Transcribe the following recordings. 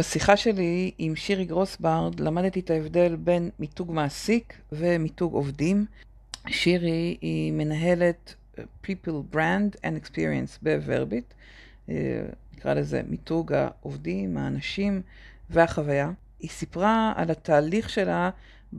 בשיחה שלי עם שירי גרוסברד למדתי את ההבדל בין מיתוג מעסיק ומיתוג עובדים. שירי היא מנהלת People Brand and Experience בוורביט, אה, נקרא לזה מיתוג העובדים, האנשים והחוויה. היא סיפרה על התהליך שלה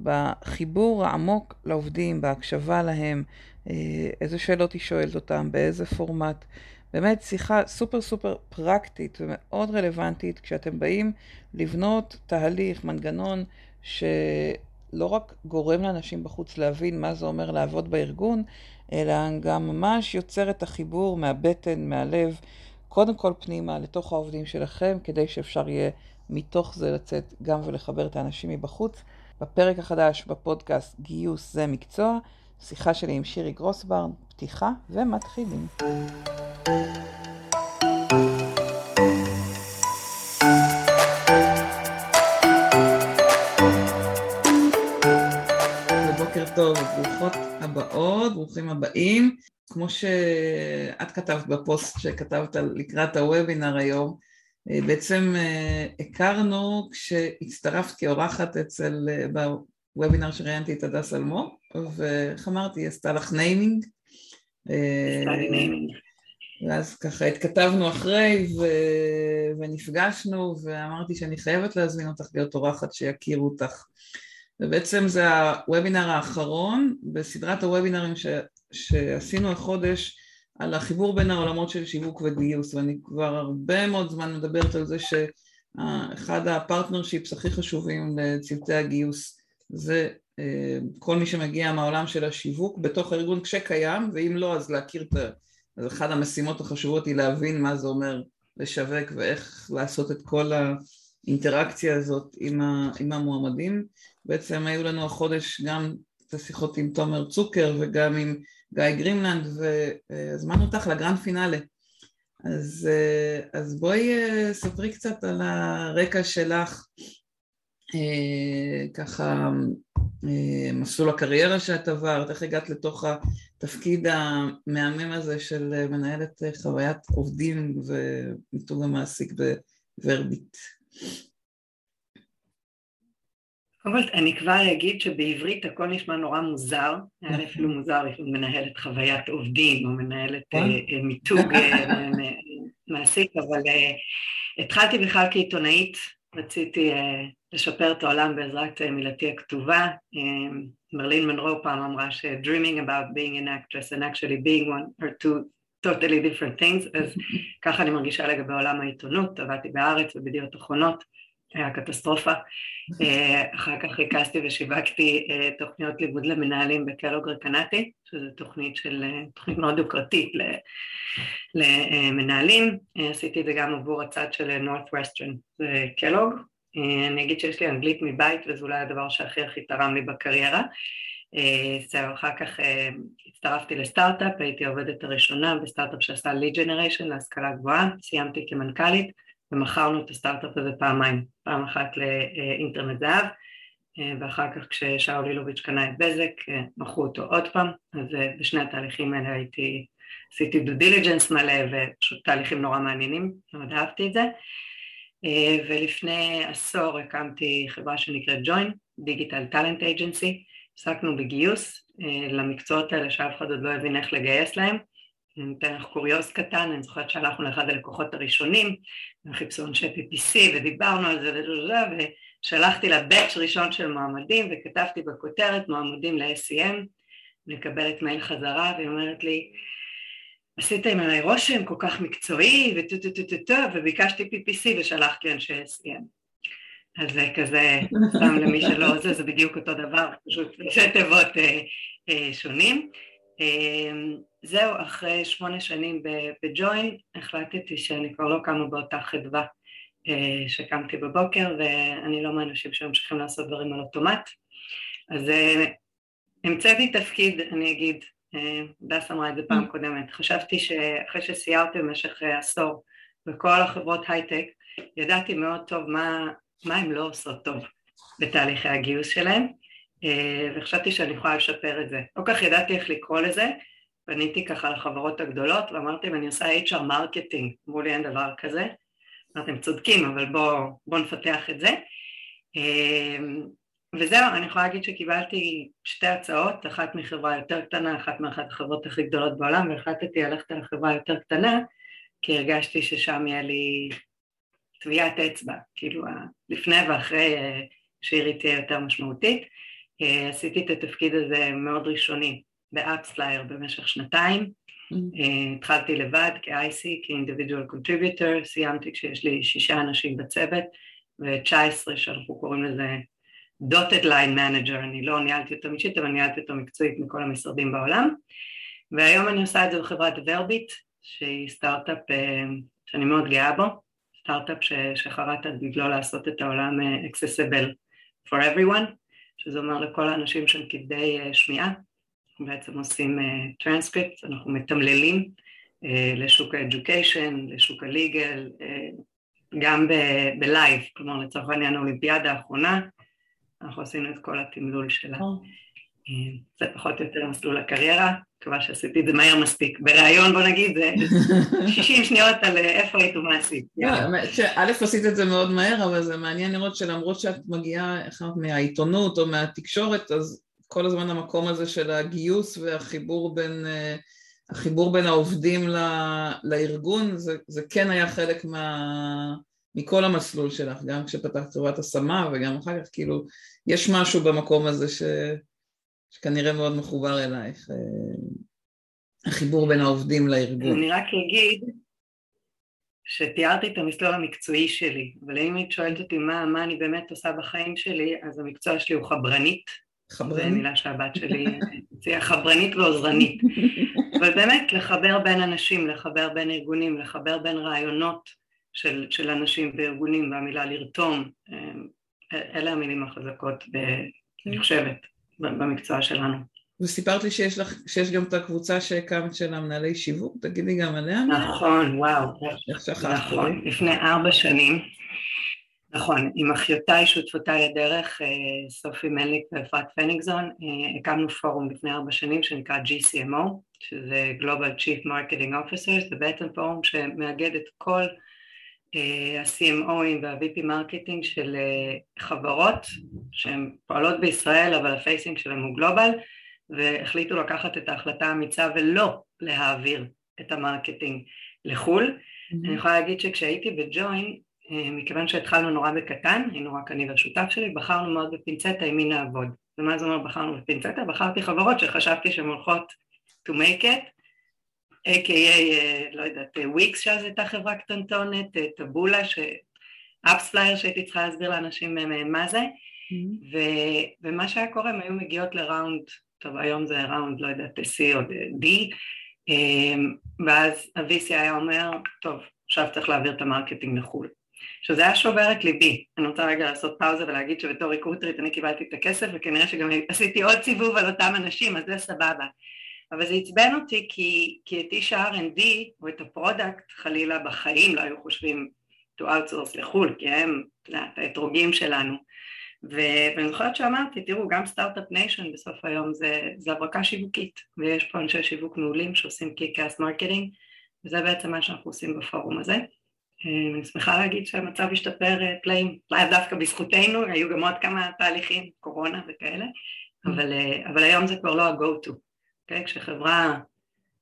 בחיבור העמוק לעובדים, בהקשבה להם, אה, איזה שאלות היא שואלת אותם, באיזה פורמט. באמת שיחה סופר סופר פרקטית ומאוד רלוונטית כשאתם באים לבנות תהליך, מנגנון שלא רק גורם לאנשים בחוץ להבין מה זה אומר לעבוד בארגון, אלא גם ממש יוצר את החיבור מהבטן, מהלב, קודם כל פנימה לתוך העובדים שלכם, כדי שאפשר יהיה מתוך זה לצאת גם ולחבר את האנשים מבחוץ. בפרק החדש בפודקאסט גיוס זה מקצוע, שיחה שלי עם שירי גרוסברן, פתיחה ומתחילים. בוקר טוב, ברוכות הבאות, ברוכים הבאים. כמו שאת כתבת בפוסט שכתבת לקראת הוובינר היום, אה, בעצם אה, הכרנו כשהצטרפת כאורחת אצל, אה, בוובינר שראיינתי את הדס אלמוג, ואיך אמרתי, היא עשתה לך naming. ואז ככה התכתבנו אחרי ו... ונפגשנו ואמרתי שאני חייבת להזמין אותך להיות אורחת שיכירו אותך. ובעצם זה הוובינר האחרון בסדרת הוובינרים ש... שעשינו החודש על החיבור בין העולמות של שיווק וגיוס ואני כבר הרבה מאוד זמן מדברת על זה שאחד ה partnerships הכי חשובים לצוותי הגיוס זה אה, כל מי שמגיע מהעולם של השיווק בתוך הארגון כשקיים ואם לא אז להכיר את ה... אז אחת המשימות החשובות היא להבין מה זה אומר לשווק ואיך לעשות את כל האינטראקציה הזאת עם, ה, עם המועמדים. בעצם היו לנו החודש גם את השיחות עם תומר צוקר וגם עם גיא גרימלנד והזמנו אותך ל grand finale. אז, אז בואי אה, ספרי קצת על הרקע שלך, אה, ככה אה, מסלול הקריירה שאת עברת, איך הגעת לתוך התפקיד המהמם הזה של מנהלת חוויית עובדים ומיתוג המעסיק בוורביט. קודם כל אני כבר אגיד שבעברית הכל נשמע נורא מוזר, היה לי אפילו מוזר מנהלת חוויית עובדים או מנהלת. אה, מיתוג אה, מעסיק, אבל התחלתי בכלל כעיתונאית, רציתי לשפר את העולם בעזרת מילתי הכתובה. מרלין מנרו פעם אמרה ש-dreaming about being an actress and actually being one are two totally different things, אז ככה אני מרגישה לגבי עולם העיתונות, עבדתי בארץ ובדיעות אחרונות, היה קטסטרופה. אחר כך ריכזתי ושיווקתי תוכניות לימוד למנהלים בקלוג רקנטי, שזו תוכנית של, תוכנית מאוד יוקרתית למנהלים, עשיתי את זה גם עבור הצד של Northwestern וקלוג, אה, אני אגיד שיש לי אנגלית מבית וזה אולי הדבר שהכי הכי תרם לי בקריירה. אה, זהו, אחר כך אה, הצטרפתי לסטארט-אפ, הייתי עובדת הראשונה בסטארט-אפ שעשה lead generation להשכלה גבוהה, סיימתי כמנכ"לית ומכרנו את הסטארט-אפ הזה פעמיים, פעם אחת לאינטרנט זהב ואחר כך כששאול אילוביץ' קנה את בזק מכרו אותו עוד פעם, אז בשני התהליכים האלה הייתי, עשיתי due diligence מלא ופשוט תהליכים נורא מעניינים, מאוד אהבתי את זה. אה, ולפני עשור הקמתי חברה שנקראת ג'וין, digital talent agency, עסקנו בגיוס אה, למקצועות האלה שאף אחד עוד לא הבין איך לגייס להם. אני אתן לך קוריוז קטן, אני זוכרת שהלכנו לאחד הלקוחות הראשונים, וחיפשו אנשי PPC ודיברנו על זה וזה, ושלחתי לה batch ראשון של מועמדים וכתבתי בכותרת מועמדים ל-SEM, מקבלת מייל חזרה והיא אומרת לי עשיתם עליי רושם כל כך מקצועי וטו טו טו טו טו וביקשתי PPC ושלחתי אנשי SEM אז זה כזה, סתם למי שלא זה, זה בדיוק אותו דבר, פשוט שתי תיבות אה, אה, שונים. אה, זהו, אחרי שמונה שנים בג'וין החלטתי שאני כבר לא קמה באותה חדווה אה, שקמתי בבוקר ואני לא מהאנשים שממשיכים לעשות דברים על אוטומט אז אה, המצאתי תפקיד, אני אגיד, הדס אמרה את זה פעם. קודמת, חשבתי שאחרי שסיירתי במשך אה, עשור בכל החברות הייטק, ידעתי מאוד טוב מה, מה הן לא עושות טוב בתהליכי הגיוס שלהן, אה, וחשבתי שאני יכולה לשפר את זה. לא כל כך ידעתי איך לקרוא לזה, פניתי ככה לחברות הגדולות ואמרתי אני עושה HR marketing, אמרו לי אין דבר כזה, אתם צודקים, אבל בואו בוא נפתח את זה. אמ, וזהו, אני יכולה להגיד שקיבלתי שתי הצעות, אחת מחברה יותר קטנה, אחת מאחת החברות הכי גדולות בעולם, והחלטתי ללכת על החברה יותר קטנה, כי הרגשתי ששם יהיה לי טביעת אצבע, כאילו לפני ואחרי אה, שירי תהיה יותר משמעותית. אה, עשיתי את התפקיד הזה מאוד ראשוני באפספלייר במשך שנתיים, mm-hmm. התחלתי לבד כ-IC, כ-individual contributor, סיימתי כשיש לי שישה אנשים בצוות ו-19 שאנחנו קוראים לזה dotted line manager, אני לא ניהלתי אותו אישית אבל ניהלתי אותו מקצועית מכל המשרדים בעולם. והיום אני עושה את זה בחברת ורביט שהיא סטארט-אפ שאני מאוד גאה בו, סטארט-אפ שחרט על דגלו לעשות את העולם accessible for everyone שזה אומר לכל האנשים שהם כבדי אה, שמיעה, בעצם עושים טרנסקריפט, אה, אנחנו מתמללים אה, לשוק ה education, לשוק ה legal, גם ב live, כלומר לצורך העניין האולימפיאדה האחרונה, אנחנו עשינו את כל התמלול שלה. זה פחות או יותר מסלול הקריירה, מקווה שעשיתי את זה מהר מספיק. בריאיון בוא נגיד זה 60 שניות על איפה היית ומה עשית. לא, א' עשית את זה מאוד מהר, אבל זה מעניין לראות שלמרות שאת מגיעה, מהעיתונות או מהתקשורת, אז כל הזמן המקום הזה של הגיוס והחיבור בין, אה, החיבור בין העובדים לארגון, זה, זה כן היה חלק מה, מכל המסלול שלך, גם כשפתחת חברת השמה וגם אחר כך, כאילו, יש משהו במקום הזה ש... שכנראה מאוד מחובר אלייך, אה, החיבור בין העובדים לארגון. אני רק אגיד שתיארתי את המסלול המקצועי שלי, אבל אם היית שואלת אותי מה, מה אני באמת עושה בחיים שלי, אז המקצוע שלי הוא חברנית. חברנית? זו מילה שהבת שלי הציעה, חברנית ועוזרנית. אבל באמת לחבר בין אנשים, לחבר בין ארגונים, לחבר בין רעיונות של, של אנשים בארגונים, והמילה לרתום, אה, אלה המילים החזקות, ב, אני כן. חושבת. במקצוע שלנו. וסיפרת לי שיש, לך, שיש גם את הקבוצה שהקמת של המנהלי שיווק, תגידי גם עליה. נכון, וואו. איך שכחתי. נכון, לפני ארבע שנים. נכון, עם אחיותיי, שותפותיי לדרך, אה, סופי מליק ואפרת פניגזון, אה, הקמנו פורום לפני ארבע שנים שנקרא GCMO, שזה Global Chief Marketing Officers, זה בעצם פורום שמאגד את כל ה-CMOים וה- VP marketing של אה, חברות שהן פועלות בישראל אבל ה facing שלהם הוא global והחליטו לקחת את ההחלטה האמיצה ולא להעביר את ה marketing לחו"ל. Mm-hmm. אני יכולה להגיד שכשהייתי בג'וין, אה, מכיוון שהתחלנו נורא בקטן, היינו רק אני והשותף שלי, בחרנו מאוד בפינצטה עם מי נעבוד. ומה זה אומר בחרנו בפינצטה? בחרתי חברות שחשבתי שהן הולכות to make it a.k.a. אה, לא יודעת, וויקס אה, שאז הייתה חברה קטנטונת, אה, טבולה, אפספלייר שהייתי צריכה להסביר לאנשים מה זה, mm-hmm. ו, ומה שהיה קורה, הם היו מגיעות ל round, טוב היום זה round, לא יודעת, C או D, ואז ה-VC היה אומר, טוב, עכשיו צריך להעביר את ה marketing לחו"ל. עכשיו זה היה שובר את ליבי, אני רוצה רגע לעשות פאוזה ולהגיד שבתור recruiterית אני קיבלתי את הכסף וכנראה שגם עשיתי עוד סיבוב על אותם אנשים, אז זה סבבה. אבל זה עצבן אותי כי, כי את איש ה-R&D או את הפרודקט חלילה בחיים לא היו חושבים to outsource לחו"ל כי הם, את האתרוגים שלנו ואני זוכרת שאמרתי, תראו, גם סטארט-אפ ניישן בסוף היום זה, זה הברקה שיווקית ויש פה אנשי שיווק מעולים שעושים kick-ass marketing וזה בעצם מה שאנחנו עושים בפורום הזה. אני שמחה להגיד שהמצב השתפר אה, פלאים, לאו דווקא בזכותנו, היו גם עוד כמה תהליכים, קורונה וכאלה, אבל, אה, אבל היום זה כבר לא ה-go-to. אוקיי? כשחברה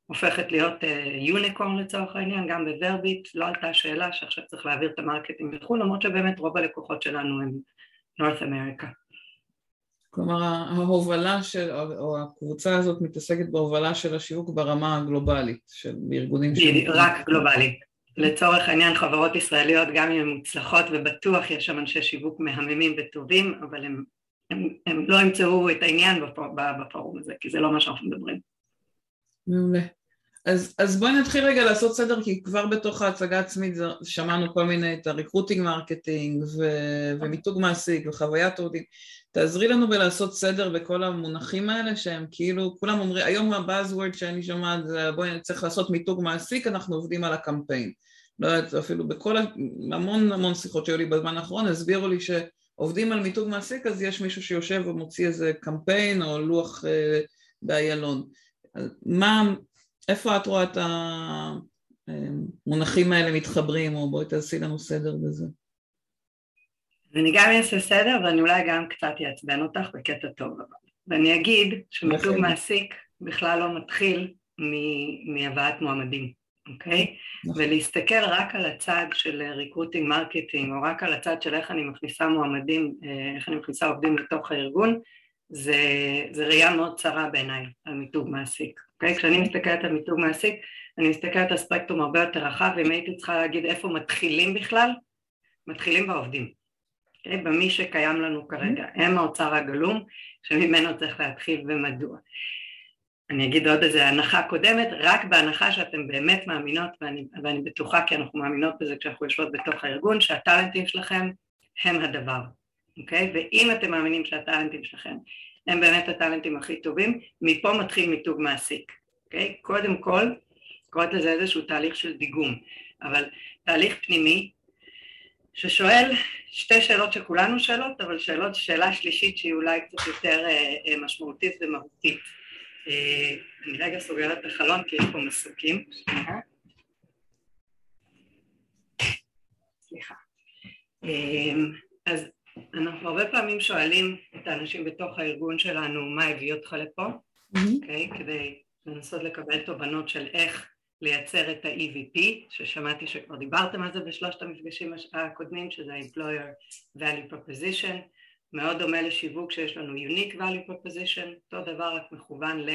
הופכת להיות יוניקורן לצורך העניין, גם בוורביט לא עלתה שאלה שעכשיו צריך להעביר את המרקטינג לחו"ל, למרות שבאמת רוב הלקוחות שלנו הם North America. כלומר ההובלה של, או הקבוצה הזאת מתעסקת בהובלה של השיווק ברמה הגלובלית, של ארגונים ש... רק גלובלית. לצורך העניין חברות ישראליות גם אם הן מוצלחות ובטוח יש שם אנשי שיווק מהממים וטובים אבל הם הם, הם לא ימצאו את העניין בפורום הזה, כי זה לא מה שאנחנו מדברים. מעולה. אז, אז בואי נתחיל רגע לעשות סדר, כי כבר בתוך ההצגה העצמית שמענו כל מיני, את ה recruiting marketing ומיתוג מעסיק וחוויית עובדים. תעזרי לנו בלעשות סדר בכל המונחים האלה שהם כאילו, כולם אומרים, היום ה buzzword שאני שומעת זה בואי צריך לעשות מיתוג מעסיק, אנחנו עובדים על הקמפיין. לא יודעת, אפילו בכל, המון המון שיחות שהיו לי בזמן האחרון, הסבירו לי ש... עובדים על מיתוג מעסיק אז יש מישהו שיושב ומוציא איזה קמפיין או לוח אה, באיילון. מה, איפה את רואה את, המונחים האלה מתחברים, או בואי תעשי לנו סדר בזה. אני גם אעשה סדר ואני אולי גם קצת אעצבן אותך בקטע טוב ואני אגיד שמיתוג מעסיק בכלל לא מתחיל מהבאת מועמדים, אוקיי? נכון. ולהסתכל רק על הצד של recruiting marketing או רק על הצד של איך אני מכניסה מועמדים, אה, איך אני מכניסה עובדים לתוך הארגון זה, זה ראייה מאוד צרה בעיניי על מיתוג מעסיק, אוקיי? כשאני מסתכלת על מיתוג מעסיק אני מסתכלת על ספקטרום הרבה יותר רחב ואם הייתי צריכה להגיד איפה מתחילים בכלל, מתחילים בעובדים, אוקיי? במי שקיים לנו כרגע, הם האוצר הגלום שממנו צריך להתחיל ומדוע. אני אגיד עוד איזה הנחה קודמת, רק בהנחה שאתם באמת מאמינות, ואני, ואני בטוחה כי אנחנו מאמינות בזה כשאנחנו יושבות בתוך הארגון, שהטאלנטים שלכם הם הדבר, אוקיי? ואם אתם מאמינים שהטאלנטים שלכם הם באמת הטאלנטים הכי טובים, מפה מתחיל מיתוג מעסיק, אוקיי? קודם כל, קוראת לזה איזשהו תהליך של דיגום, אבל תהליך פנימי ששואל שתי שאלות שכולנו שואלות, אבל שאלות, שאלה שלישית שהיא אולי קצת יותר אה, אה, משמעותית ומהותית. אה, אני רגע סוגרת את החלון כי יש פה מסוקים. סליחה. אז אנחנו הרבה פעמים שואלים את האנשים בתוך הארגון שלנו מה הביא אותך לפה, אוקיי? כדי לנסות לקבל תובנות של איך לייצר את ה-EVP, ששמעתי שכבר דיברתם על זה בשלושת המפגשים הקודמים, שזה ה-Employer Value Proposition, מאוד דומה לשיווק שיש לנו Unique Value Proposition, אותו דבר רק מכוון ל...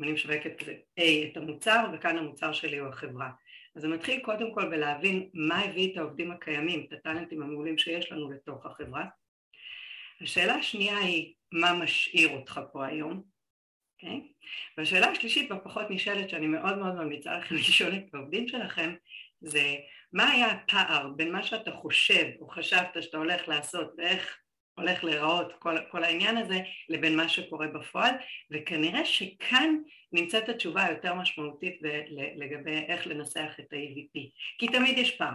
אני משווקת A את המוצר וכאן המוצר שלי הוא החברה. אז זה מתחיל קודם כל בלהבין מה הביא את העובדים הקיימים, את הטאלנטים המעולים שיש לנו לתוך החברה. השאלה השנייה היא מה משאיר אותך פה היום, Okay? אוקיי? והשאלה השלישית והפחות נשאלת שאני מאוד מאוד ממליצה לכם לשאול את העובדים שלכם זה מה היה הפער בין מה שאתה חושב או חשבת שאתה הולך לעשות ואיך הולך להיראות כל, כל העניין הזה לבין מה שקורה בפועל וכנראה שכאן נמצאת התשובה היותר משמעותית לגבי איך לנסח את ה-EVP כי תמיד יש פער,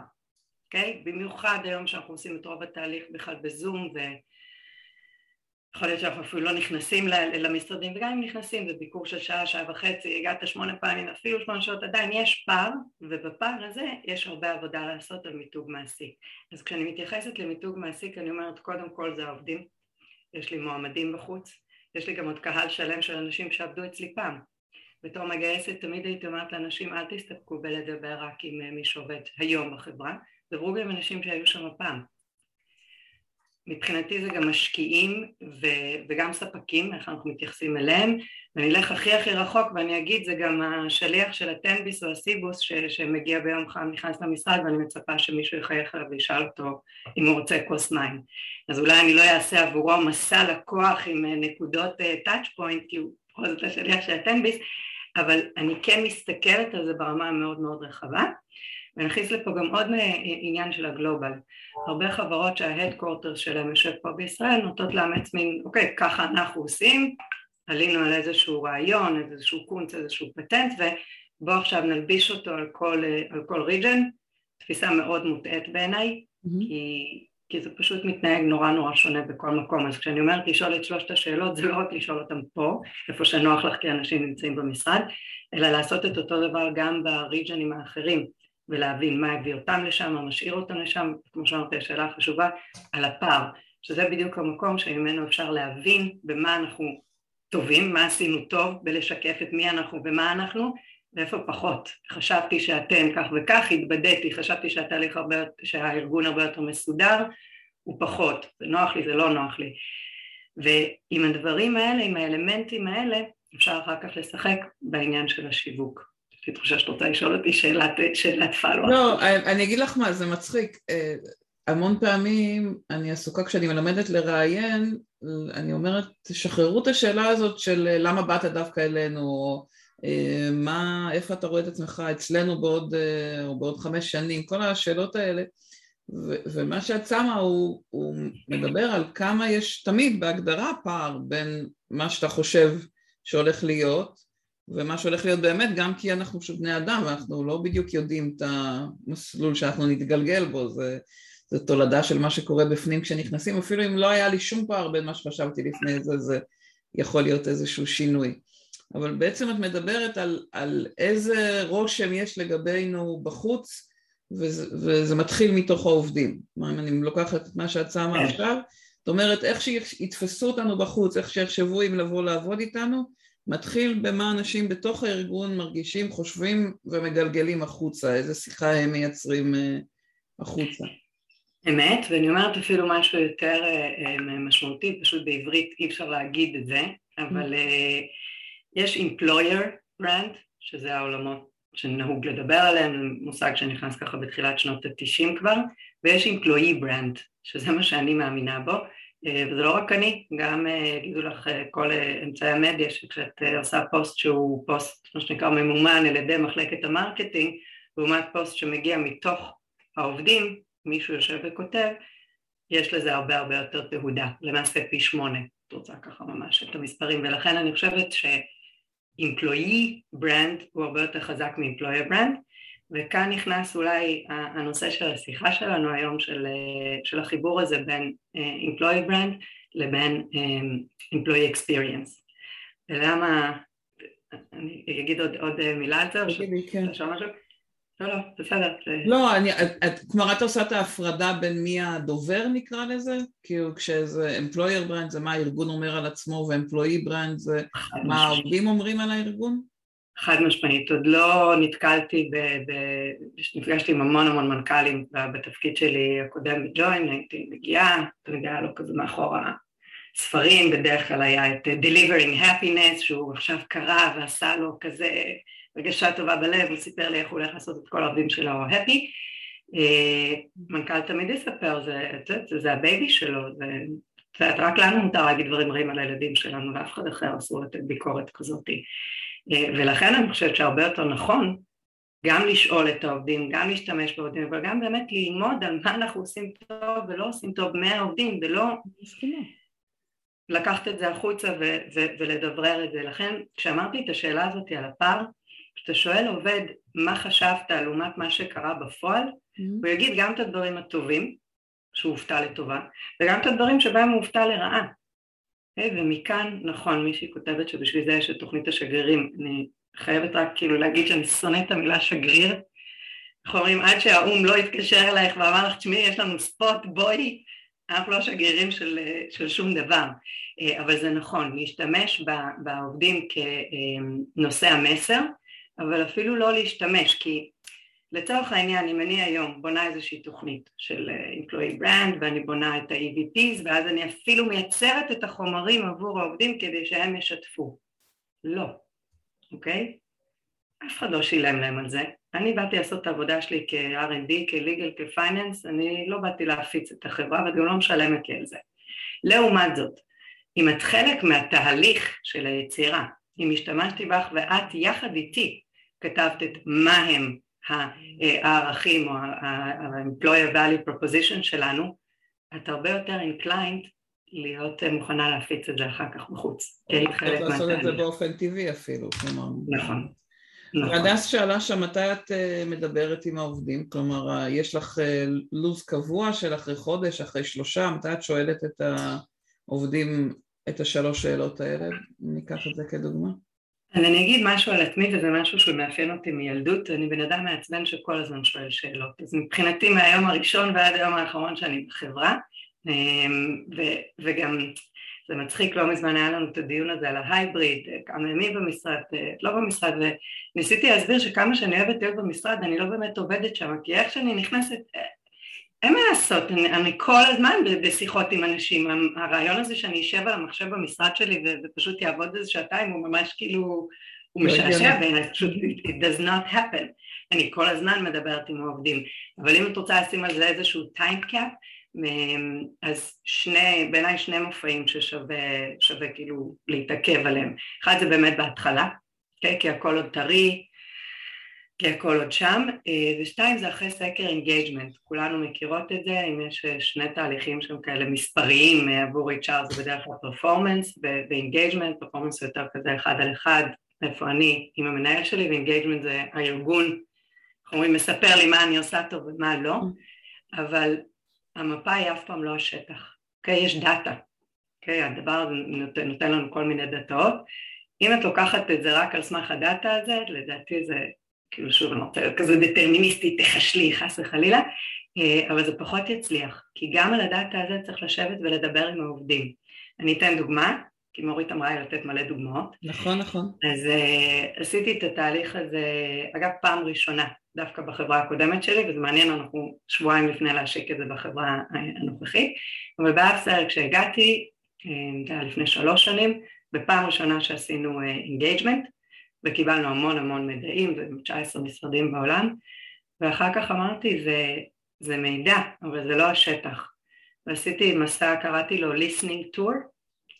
אוקיי? Okay? במיוחד היום שאנחנו עושים את רוב התהליך בכלל בזום ו... יכול להיות שאנחנו אפילו לא נכנסים למשרדים וגם אם נכנסים זה ביקור של שעה, שעה וחצי, הגעת שמונה פעמים, אפילו שמונה שעות, עדיין יש פער ובפער הזה יש הרבה עבודה לעשות על מיתוג מעסיק. אז כשאני מתייחסת למיתוג מעסיק אני אומרת קודם כל זה העובדים, יש לי מועמדים בחוץ, יש לי גם עוד קהל שלם של אנשים שעבדו אצלי פעם. בתור מגייסת תמיד הייתי אומרת לאנשים אל תסתפקו בלדבר רק עם מי שעובד היום בחברה, דברו גם עם אנשים שהיו שם פעם מבחינתי זה גם משקיעים ו- וגם ספקים, איך אנחנו מתייחסים אליהם, ואני אלך הכי הכי רחוק ואני אגיד זה גם השליח של הטנביס או הסיבוס ש- שמגיע ביום חם נכנס למשרד ואני מצפה שמישהו יחייך אליו וישאל אותו אם הוא רוצה כוס מים. אז אולי אני לא אעשה עבורו מסע לקוח עם נקודות טאצ' uh, פוינט כי הוא בכל זאת השליח של הטנביס, אבל אני כן מסתכלת על זה ברמה המאוד מאוד רחבה ונכניס לפה גם עוד עניין של הגלובל. הרבה חברות שההדקורטר שלהם יושב פה בישראל נוטות לאמץ מין, אוקיי, ככה אנחנו עושים, עלינו על איזשהו רעיון, איזשהו קונץ, איזשהו פטנט, ובואו עכשיו נלביש אותו על כל, על כל ריג'ן, תפיסה מאוד מוטעית בעיניי, mm-hmm. כי, כי זה פשוט מתנהג נורא נורא שונה בכל מקום, אז כשאני אומרת לשאול את שלושת השאלות זה לא רק לשאול אותם פה, איפה שנוח לך כי אנשים נמצאים במשרד, אלא לעשות את אותו דבר גם בריג'נים האחרים. ולהבין מה הביא אותם לשם, מה משאיר אותם לשם, כמו שאמרתי השאלה החשובה על הפער, שזה בדיוק המקום שממנו אפשר להבין במה אנחנו טובים, מה עשינו טוב בלשקף את מי אנחנו ומה אנחנו ואיפה פחות. חשבתי שאתם כך וכך, התבדיתי, חשבתי שהתהליך הרבה, שהארגון הרבה יותר מסודר, הוא פחות, זה נוח לי, זה לא נוח לי. ועם הדברים האלה, עם האלמנטים האלה, אפשר אחר כך לשחק בעניין של השיווק. יש לי תחושה שאת רוצה לשאול אותי שאלת, שאלת פלו. לא, אני אגיד לך מה, זה מצחיק. אה, המון פעמים אני עסוקה כשאני מלמדת לראיין, אני אומרת, תשחררו את השאלה הזאת של אה, למה באת דווקא אלינו, או אה, מה, איפה אתה רואה את עצמך אצלנו בעוד, או בעוד חמש שנים, כל השאלות האלה. ו- ומה שאת שמה הוא, הוא מדבר על כמה יש תמיד בהגדרה פער בין מה שאתה חושב שהולך להיות ומה שהולך להיות באמת, גם כי אנחנו פשוט בני אדם ואנחנו לא בדיוק יודעים את המסלול שאנחנו נתגלגל בו, זה, זה תולדה של מה שקורה בפנים כשנכנסים, אפילו אם לא היה לי שום פער בין מה שחשבתי לפני זה, זה יכול להיות איזשהו שינוי. אבל בעצם את מדברת על, על איזה רושם יש לגבינו בחוץ וזה, וזה מתחיל מתוך העובדים. כלומר, אם אני לוקחת את מה שאת שמה כן. עכשיו, זאת אומרת, איך שיתפסו אותנו בחוץ, איך שיחשבו אם לבוא לעבוד איתנו, מתחיל במה אנשים בתוך הארגון מרגישים, חושבים ומגלגלים החוצה, איזה שיחה הם מייצרים אה, החוצה. אמת, ואני אומרת אפילו משהו יותר אה, אה, משמעותי, פשוט בעברית אי אפשר להגיד את זה, אבל יש employer brand, שזה העולמות שנהוג לדבר עליהם, מושג שנכנס ככה בתחילת שנות התשעים כבר, ויש employee brand, שזה מה שאני מאמינה בו, וזה לא רק אני, גם אה, יגידו לך אה, כל אמצעי המדיה שכשאת עושה פוסט שהוא פוסט, מה שנקרא ממומן על ידי מחלקת ה marketing, לעומת פוסט שמגיע מתוך העובדים, מישהו יושב וכותב, יש לזה הרבה הרבה יותר תהודה, למעשה פי שמונה, את רוצה ככה ממש את המספרים, ולכן אני חושבת ש employee brand הוא הרבה יותר חזק brand, וכאן נכנס אולי הנושא של השיחה שלנו היום של, של החיבור הזה בין uh, employee brand לבין um, employee experience. ולמה, אני אגיד עוד, עוד מילה על זה? תגידי, כן. לא, לא, בסדר. לא, אני, את, כלומר את עושה את ההפרדה בין מי הדובר נקרא לזה? כאילו כשזה employer brand זה מה הארגון אומר על עצמו ו-employee brand זה מה העובדים אומרים על הארגון? חד משמעית, עוד לא נתקלתי, ב, ב, נפגשתי עם המון המון מנכ"לים בתפקיד שלי הקודם בג'וין, הייתי מגיעה, תמיד היה לו כזה מאחור הספרים, בדרך כלל היה את Delivering Happiness שהוא עכשיו קרא ועשה לו כזה הרגשה טובה בלב, הוא סיפר לי איך הוא הולך לעשות את כל העובדים שלו happy, אה, מנכ"ל תמיד יספר, זה, זה, זה הבייבי שלו, זה, זה, רק לנו מותר להגיד דברים רעים על הילדים שלנו ואף אחד אחר אסור לתת ביקורת כזאתי ולכן אני חושבת שהרבה יותר נכון גם לשאול את העובדים, גם להשתמש בעובדים, אבל גם באמת ללמוד על מה אנחנו עושים טוב ולא עושים טוב מהעובדים, ולא לקחת את זה החוצה ו- ו- ולדברר את זה. לכן כשאמרתי את השאלה הזאת על הפער, כשאתה שואל עובד מה חשבת לעומת מה שקרה בפועל, mm-hmm. הוא יגיד גם את הדברים הטובים, שהוא הופתע לטובה, וגם את הדברים שבהם הוא הופתע לרעה. Okay, אוקיי? ומכאן, נכון, מישהי כותבת שבשביל זה יש את תוכנית השגרירים, אני חייבת רק כאילו להגיד שאני שונאת את המילה שגריר, איך אומרים, עד שהאו"ם לא התקשר אלייך ואמר לך, תשמעי, יש לנו ספוט, בואי, אנחנו לא שגרירים של, של שום דבר, אה, אבל זה נכון, להשתמש בעובדים כנושא המסר, אבל אפילו לא להשתמש, כי לצורך העניין, אם אני היום בונה איזושהי תוכנית של אה, employee brand ואני בונה את ה-EVPs ואז אני אפילו מייצרת את החומרים עבור העובדים כדי שהם ישתפו. לא, אוקיי? אף אחד לא שילם להם על זה. אני באתי לעשות את העבודה שלי כ-R&D, כ-Legal, כ-Finance, אני לא באתי להפיץ את החברה וגם לא משלמת לי על זה. לעומת זאת, אם את חלק מהתהליך של היצירה, אם השתמשתי בך ואת יחד איתי כתבת את מה הם הערכים או ה-employer value proposition שלנו, את הרבה יותר inclined להיות מוכנה להפיץ את זה אחר כך בחוץ. חלק לעשות את זה באופן טבעי אפילו, כלומר. נכון. נכון. הדס שאלה שם מתי את אה, מדברת עם העובדים, כלומר יש לך אה, לו"ז קבוע של אחרי חודש, אחרי שלושה, מתי את שואלת את העובדים את השלוש שאלות האלה, ניקח את זה כדוגמה. אז אני אגיד משהו על עצמי וזה משהו שמאפיין אותי מילדות, אני בן אדם מעצבן שכל הזמן שואל שאלות, אז מבחינתי מהיום הראשון ועד היום האחרון שאני בחברה, אמ, ו- וגם זה מצחיק, לא מזמן היה לנו את הדיון הזה על ההייבריד, כמה ימים במשרד, לא במשרד, וניסיתי להסביר שכמה שאני אוהבת להיות במשרד, אני לא באמת עובדת שם, כי איך שאני נכנסת, אין מה לעשות, אני, אני כל הזמן בשיחות עם אנשים, הרעיון הזה שאני אשב על המחשב במשרד שלי ופשוט יעבוד איזה שעתיים הוא ממש כאילו, הוא לא משעשע בעיניי, פשוט it does not happen, אני כל הזמן מדברת עם העובדים, אבל אם את רוצה לשים על זה איזשהו time cap, אז שני, בעיניי שני מופעים ששווה כאילו להתעכב עליהם, אחד זה באמת בהתחלה, אוקיי? כי הכל עוד טרי, כי הכל עוד שם, אה, ושתיים זה אחרי סקר engagement, כולנו מכירות את זה, אם יש אה, שני תהליכים שהם כאלה מספריים אה, עבור HR זה בדרך כלל performance ו engagement, performance זה יותר כזה אחד על אחד, איפה אני עם המנהל שלי, ו engagement זה הארגון, אנחנו אומרים מספר לי מה אני עושה טוב ומה לא, אבל המפה היא אף פעם לא השטח, אוקיי? יש data, אוקיי? הדבר הזה נותן, נותן לנו כל מיני דאטאות. אם את לוקחת את זה רק על סמך הדאטה הזה, לדעתי זה, כאילו שוב, אני רוצה להיות כזה דטרמיניסטי, תחשלי, חס וחלילה, אה, אבל זה פחות יצליח, כי גם על הדאטה הזה צריך לשבת ולדבר עם העובדים. אני אתן דוגמה, כי מורית אמרה לי לתת מלא דוגמאות. נכון, נכון. אז uh, עשיתי את התהליך הזה, אגב פעם ראשונה, דווקא בחברה הקודמת שלי, וזה מעניין, אנחנו שבועיים לפני להשיק את זה בחברה הנוכחית, אבל באפספלייר כשהגעתי, אה, זה היה לפני שלוש שנים, בפעם ראשונה שעשינו engagement, uh, וקיבלנו המון המון מידעים, ו-19 משרדים בעולם, ואחר כך אמרתי, זה, זה מידע, אבל זה לא השטח. ועשיתי מסע, קראתי לו listening tour,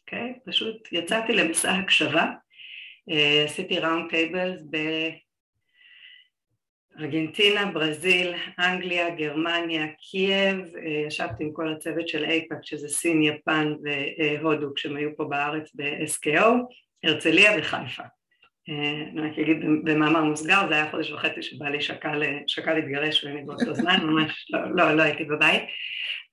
אוקיי? פשוט יצאתי למסע הקשבה, uh, עשיתי round tables בארגנטינה, ברזיל, אנגליה, גרמניה, קייב, uh, ישבתי עם כל הצוות של APAC שזה סין, יפן והודו כשהם היו פה בארץ ב-SKO, הרצליה וחיפה. אה, אני רק אגיד במאמר מוסגר, זה היה חודש וחצי שבעלי שקל, שקל להתגרש ואני באותו זמן, ממש לא, לא, לא הייתי בבית,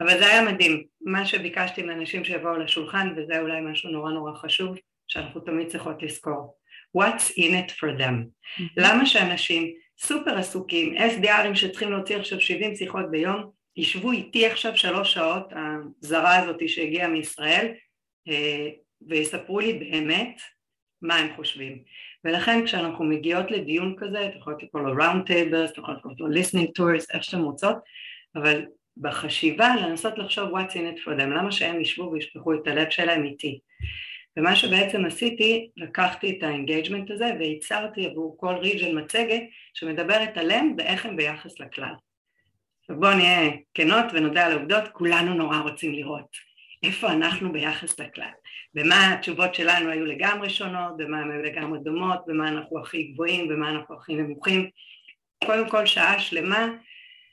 אבל זה היה מדהים, מה שביקשתי מאנשים שיבואו לשולחן, וזה אולי משהו נורא נורא חשוב, שאנחנו תמיד צריכות לזכור, what's in it for them, mm-hmm. למה שאנשים סופר עסוקים, SDRים שצריכים להוציא עכשיו 70 שיחות ביום, ישבו איתי עכשיו שלוש שעות, הזרה הזאת שהגיעה מישראל, אה, ויספרו לי באמת מה הם חושבים. ולכן כשאנחנו מגיעות לדיון כזה, את יכולת לקרוא לו round tables, את יכולת לקרוא לו listening tours, איך שאתם רוצות, אבל בחשיבה לנסות לחשוב what's in it for them, למה שהם ישבו וישפכו את הלב שלהם איתי. ומה שבעצם עשיתי, לקחתי את ה engagement הזה וייצרתי עבור כל region מצגת שמדברת עליהם ואיך הם ביחס לכלל. ובואו נהיה כנות ונודה על העובדות, כולנו נורא רוצים לראות איפה אנחנו ביחס לכלל. במה התשובות שלנו היו לגמרי שונות, במה הן היו לגמרי דומות, במה אנחנו הכי גבוהים, במה אנחנו הכי נמוכים. קודם כל שעה שלמה,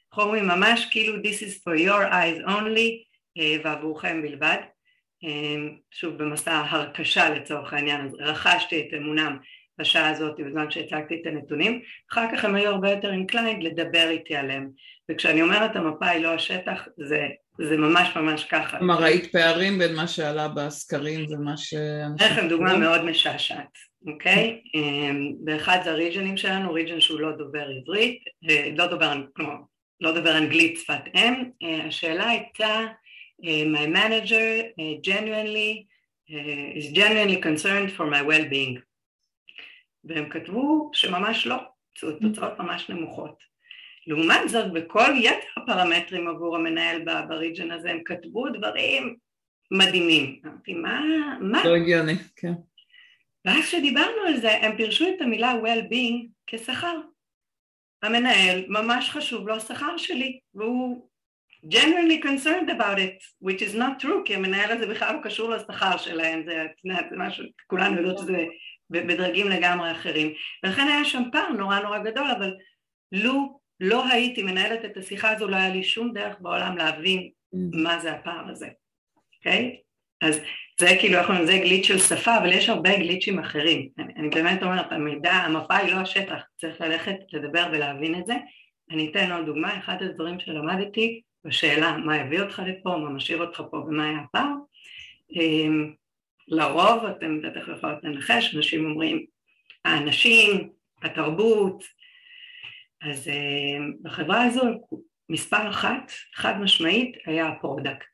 אנחנו אומרים ממש כאילו this is for your eyes only אה, ועבורכם בלבד. אה, שוב במסע רכישה לצורך העניין, אז רכשתי את אמונם בשעה הזאת בזמן שהצגתי את הנתונים, אחר כך הם היו הרבה יותר inclined לדבר איתי עליהם, וכשאני אומרת המפה היא לא השטח, זה זה ממש ממש ככה. כלומר, ראית פערים בין מה שעלה בסקרים ומה שאנשים... לכם דוגמה מאוד משעשעת, אוקיי? אמ, באחד זה ה region-ים שלנו, region שהוא לא דובר עברית, אה, לא דובר, כלומר, לא דובר אנגלית שפת אם, אה, השאלה הייתה, אה, my manager genuinely is genuinely concerned for my well-being. והם כתבו שממש לא, תוצאות ממש נמוכות. לעומת זאת בכל יתר הפרמטרים עבור המנהל בריג'ן הזה הם כתבו דברים מדהימים. אמרתי מה, מה? לא הגיוני, כן. ואז כשדיברנו על זה הם פירשו את המילה well-being כשכר. המנהל ממש חשוב לו השכר שלי והוא genuinely concerned about it, which is not true, כי המנהל הזה בכלל לא קשור לשכר שלהם, זה, זה משהו, כולנו יודעות שזה בדרגים לגמרי אחרים, ולכן היה שם פער נורא נורא גדול, אבל לו לא הייתי מנהלת את השיחה הזו, לא היה לי שום דרך בעולם להבין mm. מה זה הפער הזה, אוקיי? Okay? אז זה כאילו, איך אומרים, זה גליץ' של שפה, אבל יש הרבה גליצ'ים אחרים. אני, אני באמת אומרת, המידע, המפה היא לא השטח, צריך ללכת לדבר ולהבין את זה. אני אתן עוד דוגמה, אחד הדברים שלמדתי בשאלה מה הביא אותך לפה, מה משאיר אותך פה ומה היה הפער. אמ, לרוב, אתם בטח יכולים לנחש, אנשים אומרים, האנשים, התרבות, אז uh, בחברה הזו מספר אחת, חד משמעית, היה ה product.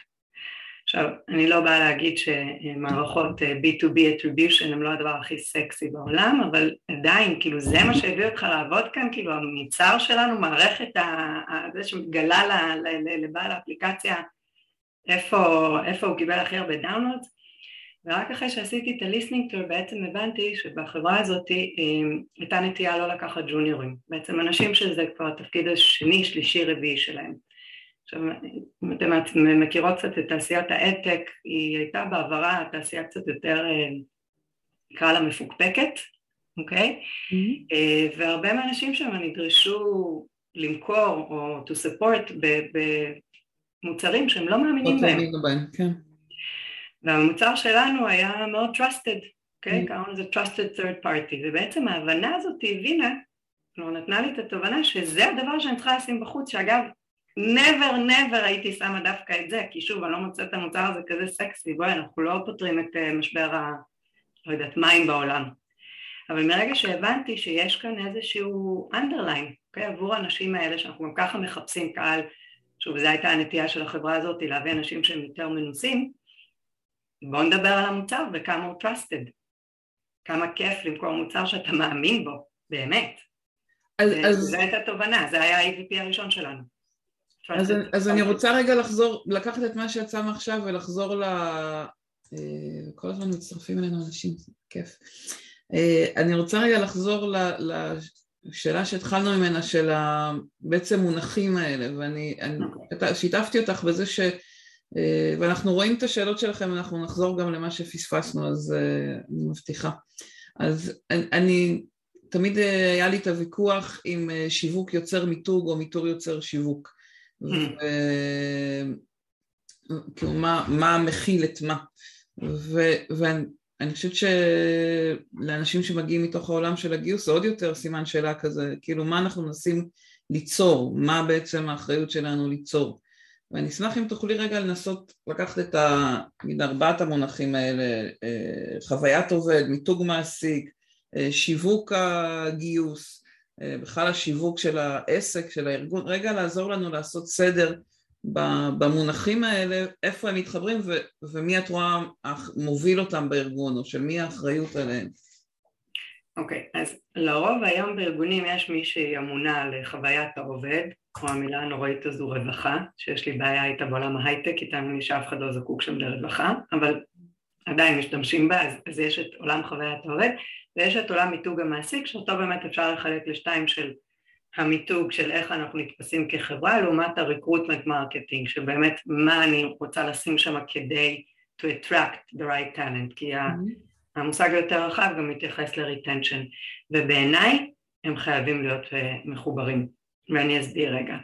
עכשיו, אני לא באה להגיד שמערכות אה, B2B attribution הן לא הדבר הכי סקסי בעולם, אבל עדיין, כאילו זה מה שהביא אותך לעבוד כאן, כאילו המוצר שלנו, מערכת זה שמתגלה לבעל האפליקציה איפה, איפה הוא קיבל הכי הרבה downloads, ורק אחרי שעשיתי את ה listening tour בעצם הבנתי שבחברה הזאת אה, הייתה נטייה לא לקחת ג'וניורים, בעצם אנשים שזה כבר התפקיד השני, שלישי, רביעי שלהם. עכשיו, אם אתם מכירות קצת את תעשיית ה adtech, היא הייתה בעברה תעשייה קצת יותר, אה, נקרא לה מפוקפקת, אוקיי? Mm-hmm. אה, והרבה מהאנשים שם נדרשו למכור או to support במוצרים שהם לא מאמינים בהם. כן. והמוצר שלנו היה מאוד trusted, אוקיי? Okay? Mm. קראנו לזה trusted third party, ובעצם ההבנה הזאת הבינה, כלומר נתנה לי את התובנה שזה הדבר שאני צריכה לשים בחוץ, שאגב never never הייתי שמה דווקא את זה, כי שוב אני לא מוצאת את המוצר הזה כזה סקסי, בואי אנחנו לא פותרים את uh, משבר ה... לא יודעת, מים בעולם, אבל מרגע שהבנתי שיש כאן איזשהו underline, אוקיי? עבור האנשים האלה שאנחנו גם ככה מחפשים קהל, שוב זו הייתה הנטייה של החברה הזאת להביא אנשים שהם יותר מנוסים, בואו נדבר על המוצר וכמה הוא trusted, כמה כיף למכור מוצר שאתה מאמין בו, באמת. אז, אז... זו הייתה תובנה, זה היה ה-AVP הראשון שלנו. אז, אז אני רוצה רגע לחזור, לקחת את מה שיצא מעכשיו ולחזור ל... אה, כל הזמן מצטרפים אלינו אנשים, כיף. אה, אני רוצה רגע לחזור לשאלה שהתחלנו ממנה של בעצם מונחים האלה ואני אני, אוקיי. שיתפתי אותך בזה ש... אה, ואנחנו רואים את השאלות שלכם, אנחנו נחזור גם למה שפספסנו, אז אני מבטיחה. אז אני, אני תמיד היה לי את הוויכוח אם שיווק יוצר מיתוג או מיתוג יוצר שיווק. Mm. ו... כאילו מה, מה מכיל את מה. ו, ואני חושבת שלאנשים שמגיעים מתוך העולם של הגיוס זה עוד יותר סימן שאלה כזה, כאילו מה אנחנו מנסים ליצור, מה בעצם האחריות שלנו ליצור. ואני אשמח אם תוכלי רגע לנסות לקחת את ה... נגיד ארבעת המונחים האלה, אה, חוויית עובד, מיתוג מעסיק, אה, שיווק הגיוס, אה, בכלל השיווק של העסק, של הארגון, רגע לעזור לנו לעשות סדר במונחים האלה, איפה הם מתחברים ו, ומי את רואה מוביל אותם בארגון, או של מי האחריות עליהם. אוקיי, okay, אז לרוב היום בארגונים יש מי שהיא אמונה על חוויית העובד, או המילה הנוראית הזו רווחה, שיש לי בעיה איתה בעולם ההייטק, איתה אני שאף אחד לא זקוק שם לרווחה, אבל עדיין משתמשים בה, אז, אז יש את עולם חוויית העובד, ויש את עולם מיתוג המעסיק, שאותו באמת אפשר לחלק לשתיים של המיתוג של איך אנחנו נתפסים כחברה לעומת ה-recruitment marketing שבאמת מה אני רוצה לשים שם כדי to attract the right talent כי mm-hmm. המושג היותר רחב גם מתייחס ל-retention ובעיניי הם חייבים להיות אה, מחוברים. ואני אסביר רגע.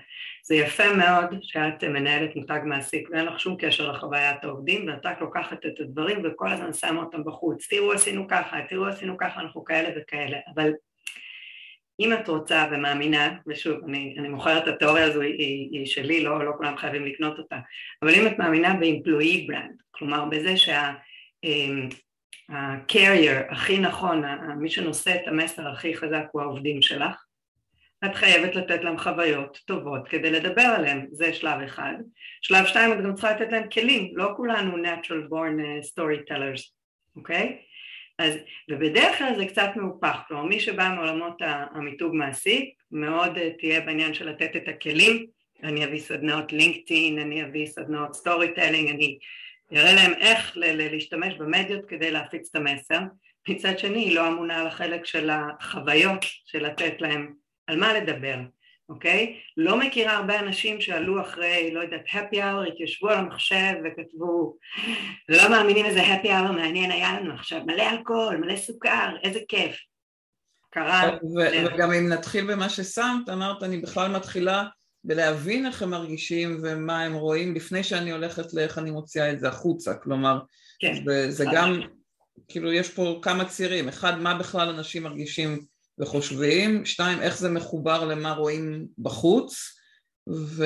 זה יפה מאוד שאת מנהלת מותג מעסיק ואין לך שום קשר לחוויית העובדים ואת רק לוקחת את הדברים וכל הזמן שמה אותם בחוץ. תראו עשינו ככה, תראו עשינו ככה, אנחנו כאלה וכאלה. אבל אם את רוצה ומאמינה, ושוב, אני, אני מוכרת את התיאוריה הזו, היא, היא שלי, לא, לא כולם חייבים לקנות אותה, אבל אם את מאמינה ב-employee brand, כלומר בזה שה-carrier אמ, הכי נכון, מי שנושא את המסר הכי חזק הוא העובדים שלך, את חייבת לתת להם חוויות טובות כדי לדבר עליהם, זה שלב אחד. שלב שתיים, את גם צריכה לתת להם כלים, לא כולנו natural born uh, storytellers, אוקיי? Okay? אז, ובדרך כלל זה קצת מהופך, כלומר מי שבא מעולמות המיתוג מעסיק מאוד אה, תהיה בעניין של לתת את הכלים, אני אביא סדנאות LinkedIn, אני אביא סדנאות storytelling, אני אראה להם איך להשתמש במדיות כדי להפיץ את המסר, מצד שני היא לא אמונה על החלק של החוויות של לתת להם על מה לדבר, אוקיי? לא מכירה הרבה אנשים שעלו אחרי, לא יודעת, happy hour, התיישבו על המחשב וכתבו לא מאמינים איזה happy hour מעניין היה לנו עכשיו, מלא אלכוהול, מלא סוכר, איזה כיף. קרה... וגם אם נתחיל במה ששמת, אמרת, אני בכלל מתחילה בלהבין איך הם מרגישים ומה הם רואים לפני שאני הולכת לאיך אני מוציאה את זה החוצה, כלומר, כן. זה גם, כאילו יש פה כמה צירים, אחד, מה בכלל אנשים מרגישים וחושבים, שתיים, איך זה מחובר למה רואים בחוץ, ו,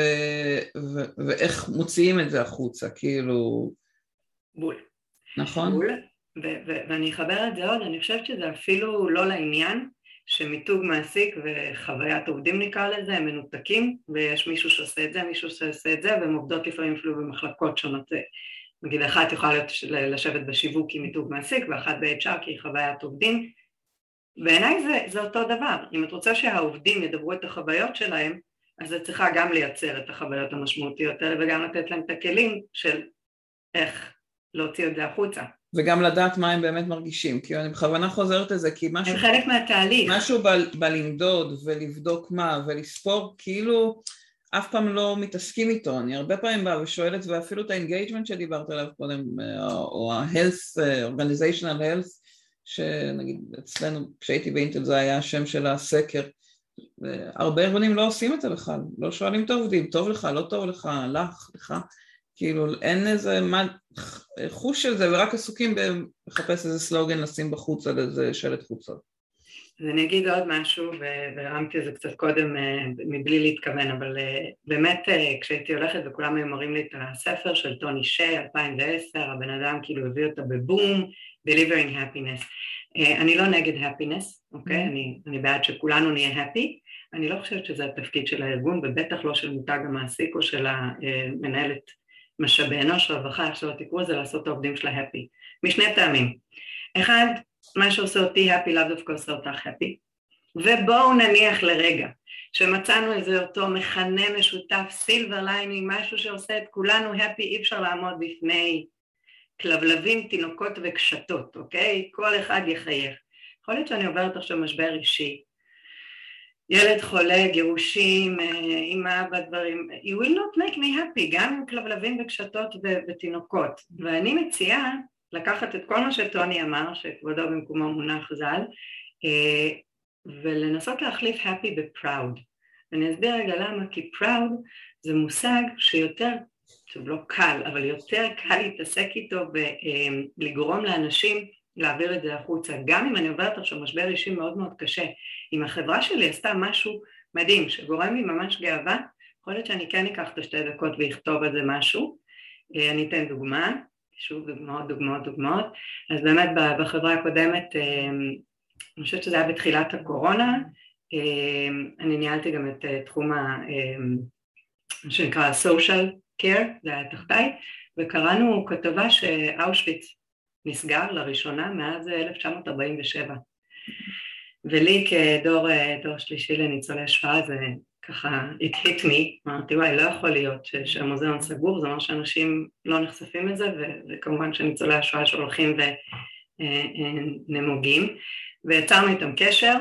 ו, ואיך מוציאים את זה החוצה, כאילו... בול. נכון? בול, ו- ו- ואני אחבר את זה עוד, אני חושבת שזה אפילו לא לעניין, שמיתוג מעסיק וחוויית עובדים נקרא לזה, הם מנותקים, ויש מישהו שעושה את זה, מישהו שעושה את זה, והן עובדות לפעמים אפילו במחלקות שונות. נגיד אחת יכולה להיות לשבת בשיווק עם מיתוג מעסיק, ואחת ב-HR כי היא חוויית עובדים, בעיניי זה, זה אותו דבר, אם את רוצה שהעובדים ידברו את החוויות שלהם, אז את צריכה גם לייצר את החוויות המשמעותיות האלה וגם לתת להם את הכלים של איך להוציא את זה החוצה. וגם לדעת מה הם באמת מרגישים, כי אני בכוונה חוזרת לזה, כי משהו... הם חלק מהתהליך. משהו ב, בלמדוד ולבדוק מה ולספור, כאילו אף פעם לא מתעסקים איתו, אני הרבה פעמים באה ושואלת, ואפילו את ה engagement שדיברת עליו קודם, או ה-health, organizational health, שנגיד אצלנו כשהייתי באינטל זה היה השם של הסקר. הרבה ארגונים לא עושים את זה בכלל, לא שואלים את העובדים, טוב לך, לא טוב לך, לך, לך, כאילו אין איזה מה, חוש של זה ורק עסוקים לחפש איזה סלוגן לשים בחוץ על איזה שלט חוצות. אז אני אגיד עוד משהו, והרמתי את זה קצת קודם אה, מבלי להתכוון, אבל אה, באמת אה, כשהייתי הולכת וכולם היו מראים לי את הספר של טוני שי, 2010, הבן אדם כאילו הביא אותה בבום, Delivering Happiness, אני לא נגד happiness, אוקיי? Mm-hmm. אני, אני בעד שכולנו נהיה happy, אני לא חושבת שזה התפקיד של הארגון ובטח לא של מותג המעסיק או של המנהלת משאבי אנוש, רווחה, איך שלא תקראו לזה, לעשות את העובדים שלה happy. משני טעמים. אחד, מה שעושה אותי happy לאו דווקא עושה אותך happy. ובואו נניח לרגע שמצאנו איזה אותו מכנה משותף, silver lining, משהו שעושה את כולנו happy, אי אפשר לעמוד בפני כלבלבים, תינוקות וקשתות, אוקיי? כל אחד יחייך. יכול להיות שאני עוברת עכשיו משבר אישי, ילד חולה, גירושים, אימא בדברים, you will not make me happy, גם עם כלבלבים וקשתות ותינוקות. ואני מציעה לקחת את כל מה שטוני אמר, שכבודו במקומו מונח ז"ל, אה, ולנסות להחליף happy ב-proud. ואני אסביר רגע למה, כי proud זה מושג שיותר, טוב לא קל, אבל יותר קל להתעסק איתו ולגרום אה, לאנשים להעביר את זה החוצה. גם אם אני עוברת עכשיו משבר אישי מאוד מאוד קשה, אם החברה שלי עשתה משהו מדהים שגורם לי ממש גאווה, יכול להיות שאני כן אקח את השתי דקות ואכתוב על זה משהו. אה, אני אתן דוגמה, שוב דוגמאות, דוגמאות, דוגמאות. אז באמת בחברה הקודמת, אה, אני חושבת שזה היה בתחילת הקורונה, אה, אני ניהלתי גם את תחום ה... מה שנקרא social care, זה היה תחתיי, וקראנו כתבה שאושוויץ נסגר לראשונה מאז 1947 ולי כדור דור שלישי לניצולי שואה זה ככה it hit me, אמרתי וואי לא יכול להיות שהמוזיאון סגור, זה אומר שאנשים לא נחשפים לזה וכמובן שניצולי השואה שהולכים ונמוגים ויצרנו איתם קשר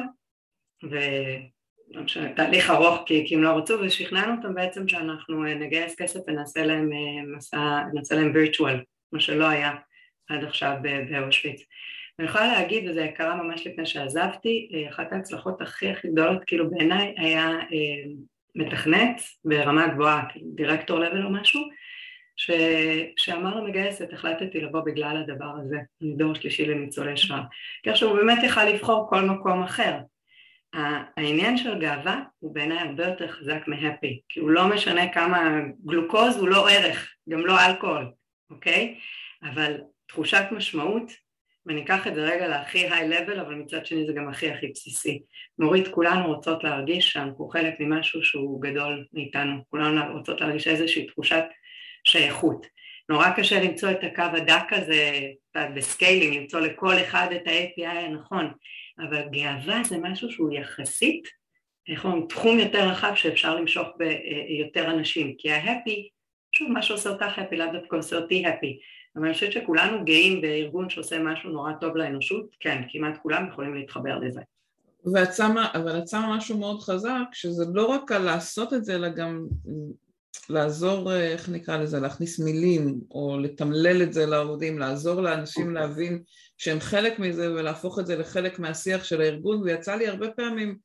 תהליך ארוך כי, כי הם לא רצו ושכנענו אותם בעצם שאנחנו נגייס כסף ונעשה להם מסע, נעשה להם וירטואל, מה שלא היה עד עכשיו באושוויץ. אני יכולה להגיד, וזה קרה ממש לפני שעזבתי, אה, אחת ההצלחות הכי הכי גדולות כאילו בעיניי היה אה, מתכנת ברמה גבוהה, דירקטור לבל או משהו, ש... שאמר למגייסת, החלטתי לבוא בגלל הדבר הזה, אני דור שלישי לניצולי שואה, כך שהוא באמת יכל לבחור כל מקום אחר. העניין של גאווה הוא בעיניי הרבה יותר חזק מהפי, כי הוא לא משנה כמה גלוקוז הוא לא ערך, גם לא אלכוהול, אוקיי? אבל תחושת משמעות, ואני אקח את זה רגע להכי היי לבל, אבל מצד שני זה גם הכי הכי בסיסי. מורית, כולנו רוצות להרגיש שאנחנו חלק ממשהו שהוא גדול מאיתנו, כולנו רוצות להרגיש איזושהי תחושת שייכות. נורא קשה למצוא את הקו הדק הזה, ב scaling, למצוא לכל אחד את ה-API הנכון, אבל גאווה זה משהו שהוא יחסית, איך אומרים, תחום יותר רחב שאפשר למשוך ביותר אנשים, כי ה-happy, שוב, מה שעושה אותך happy, לאו דווקא עושה אותי happy, אבל אני חושבת שכולנו גאים בארגון שעושה משהו נורא טוב לאנושות, כן, כמעט כולם יכולים להתחבר לזה. ואת שמה, אבל את שמה משהו מאוד חזק, שזה לא רק על לעשות את זה, אלא גם לעזור, איך נקרא לזה, להכניס מילים, או לתמלל את זה לעובדים, לעזור לאנשים להבין שהם חלק מזה, ולהפוך את זה לחלק מהשיח של הארגון, ויצא לי הרבה פעמים,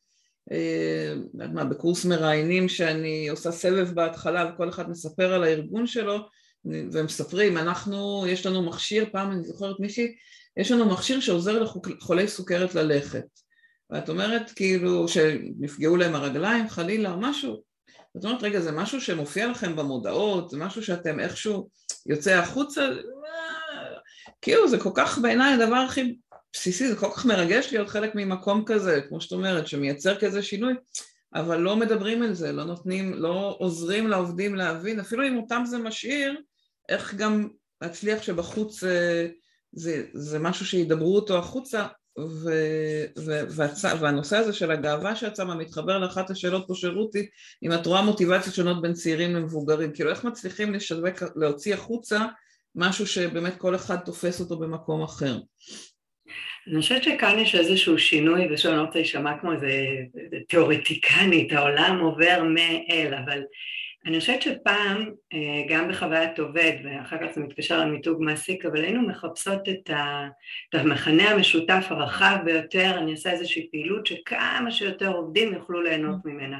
אה, מה, בקורס מראיינים שאני עושה סבב בהתחלה וכל אחד מספר על הארגון שלו, והם מספרים, אנחנו, יש לנו מכשיר, פעם אני זוכרת מישהי, יש לנו מכשיר שעוזר לחולי סוכרת ללכת. ואת אומרת כאילו שנפגעו להם הרגליים חלילה או משהו, ואת אומרת רגע זה משהו שמופיע לכם במודעות, זה משהו שאתם איכשהו יוצא החוצה, כאילו זה כל כך בעיניי הדבר הכי בסיסי, זה כל כך מרגש להיות חלק ממקום כזה, כמו שאת אומרת, שמייצר כזה שינוי, אבל לא מדברים על זה, לא נותנים, לא עוזרים לעובדים להבין, אפילו אם אותם זה משאיר, איך גם להצליח שבחוץ אה, זה, זה משהו שידברו אותו החוצה ו, ו, והצ, והנושא הזה של הגאווה שיצא מתחבר לאחת השאלות פה של רותי אם את רואה מוטיבציות שונות בין צעירים למבוגרים כאילו איך מצליחים לשווק, להוציא החוצה משהו שבאמת כל אחד תופס אותו במקום אחר? אני חושבת שכאן יש איזשהו שינוי, ושוב אני לא רוצה להישמע כמו איזה תיאורטיקנית, העולם עובר מאל, אבל אני חושבת שפעם, אה, גם בחוויית עובד, ואחר כך זה מתקשר למיתוג מעסיק, אבל היינו מחפשות את, המכנה המשותף הרחב ביותר, אני אעשה איזושהי פעילות שכמה שיותר עובדים יוכלו ליהנות ממנה.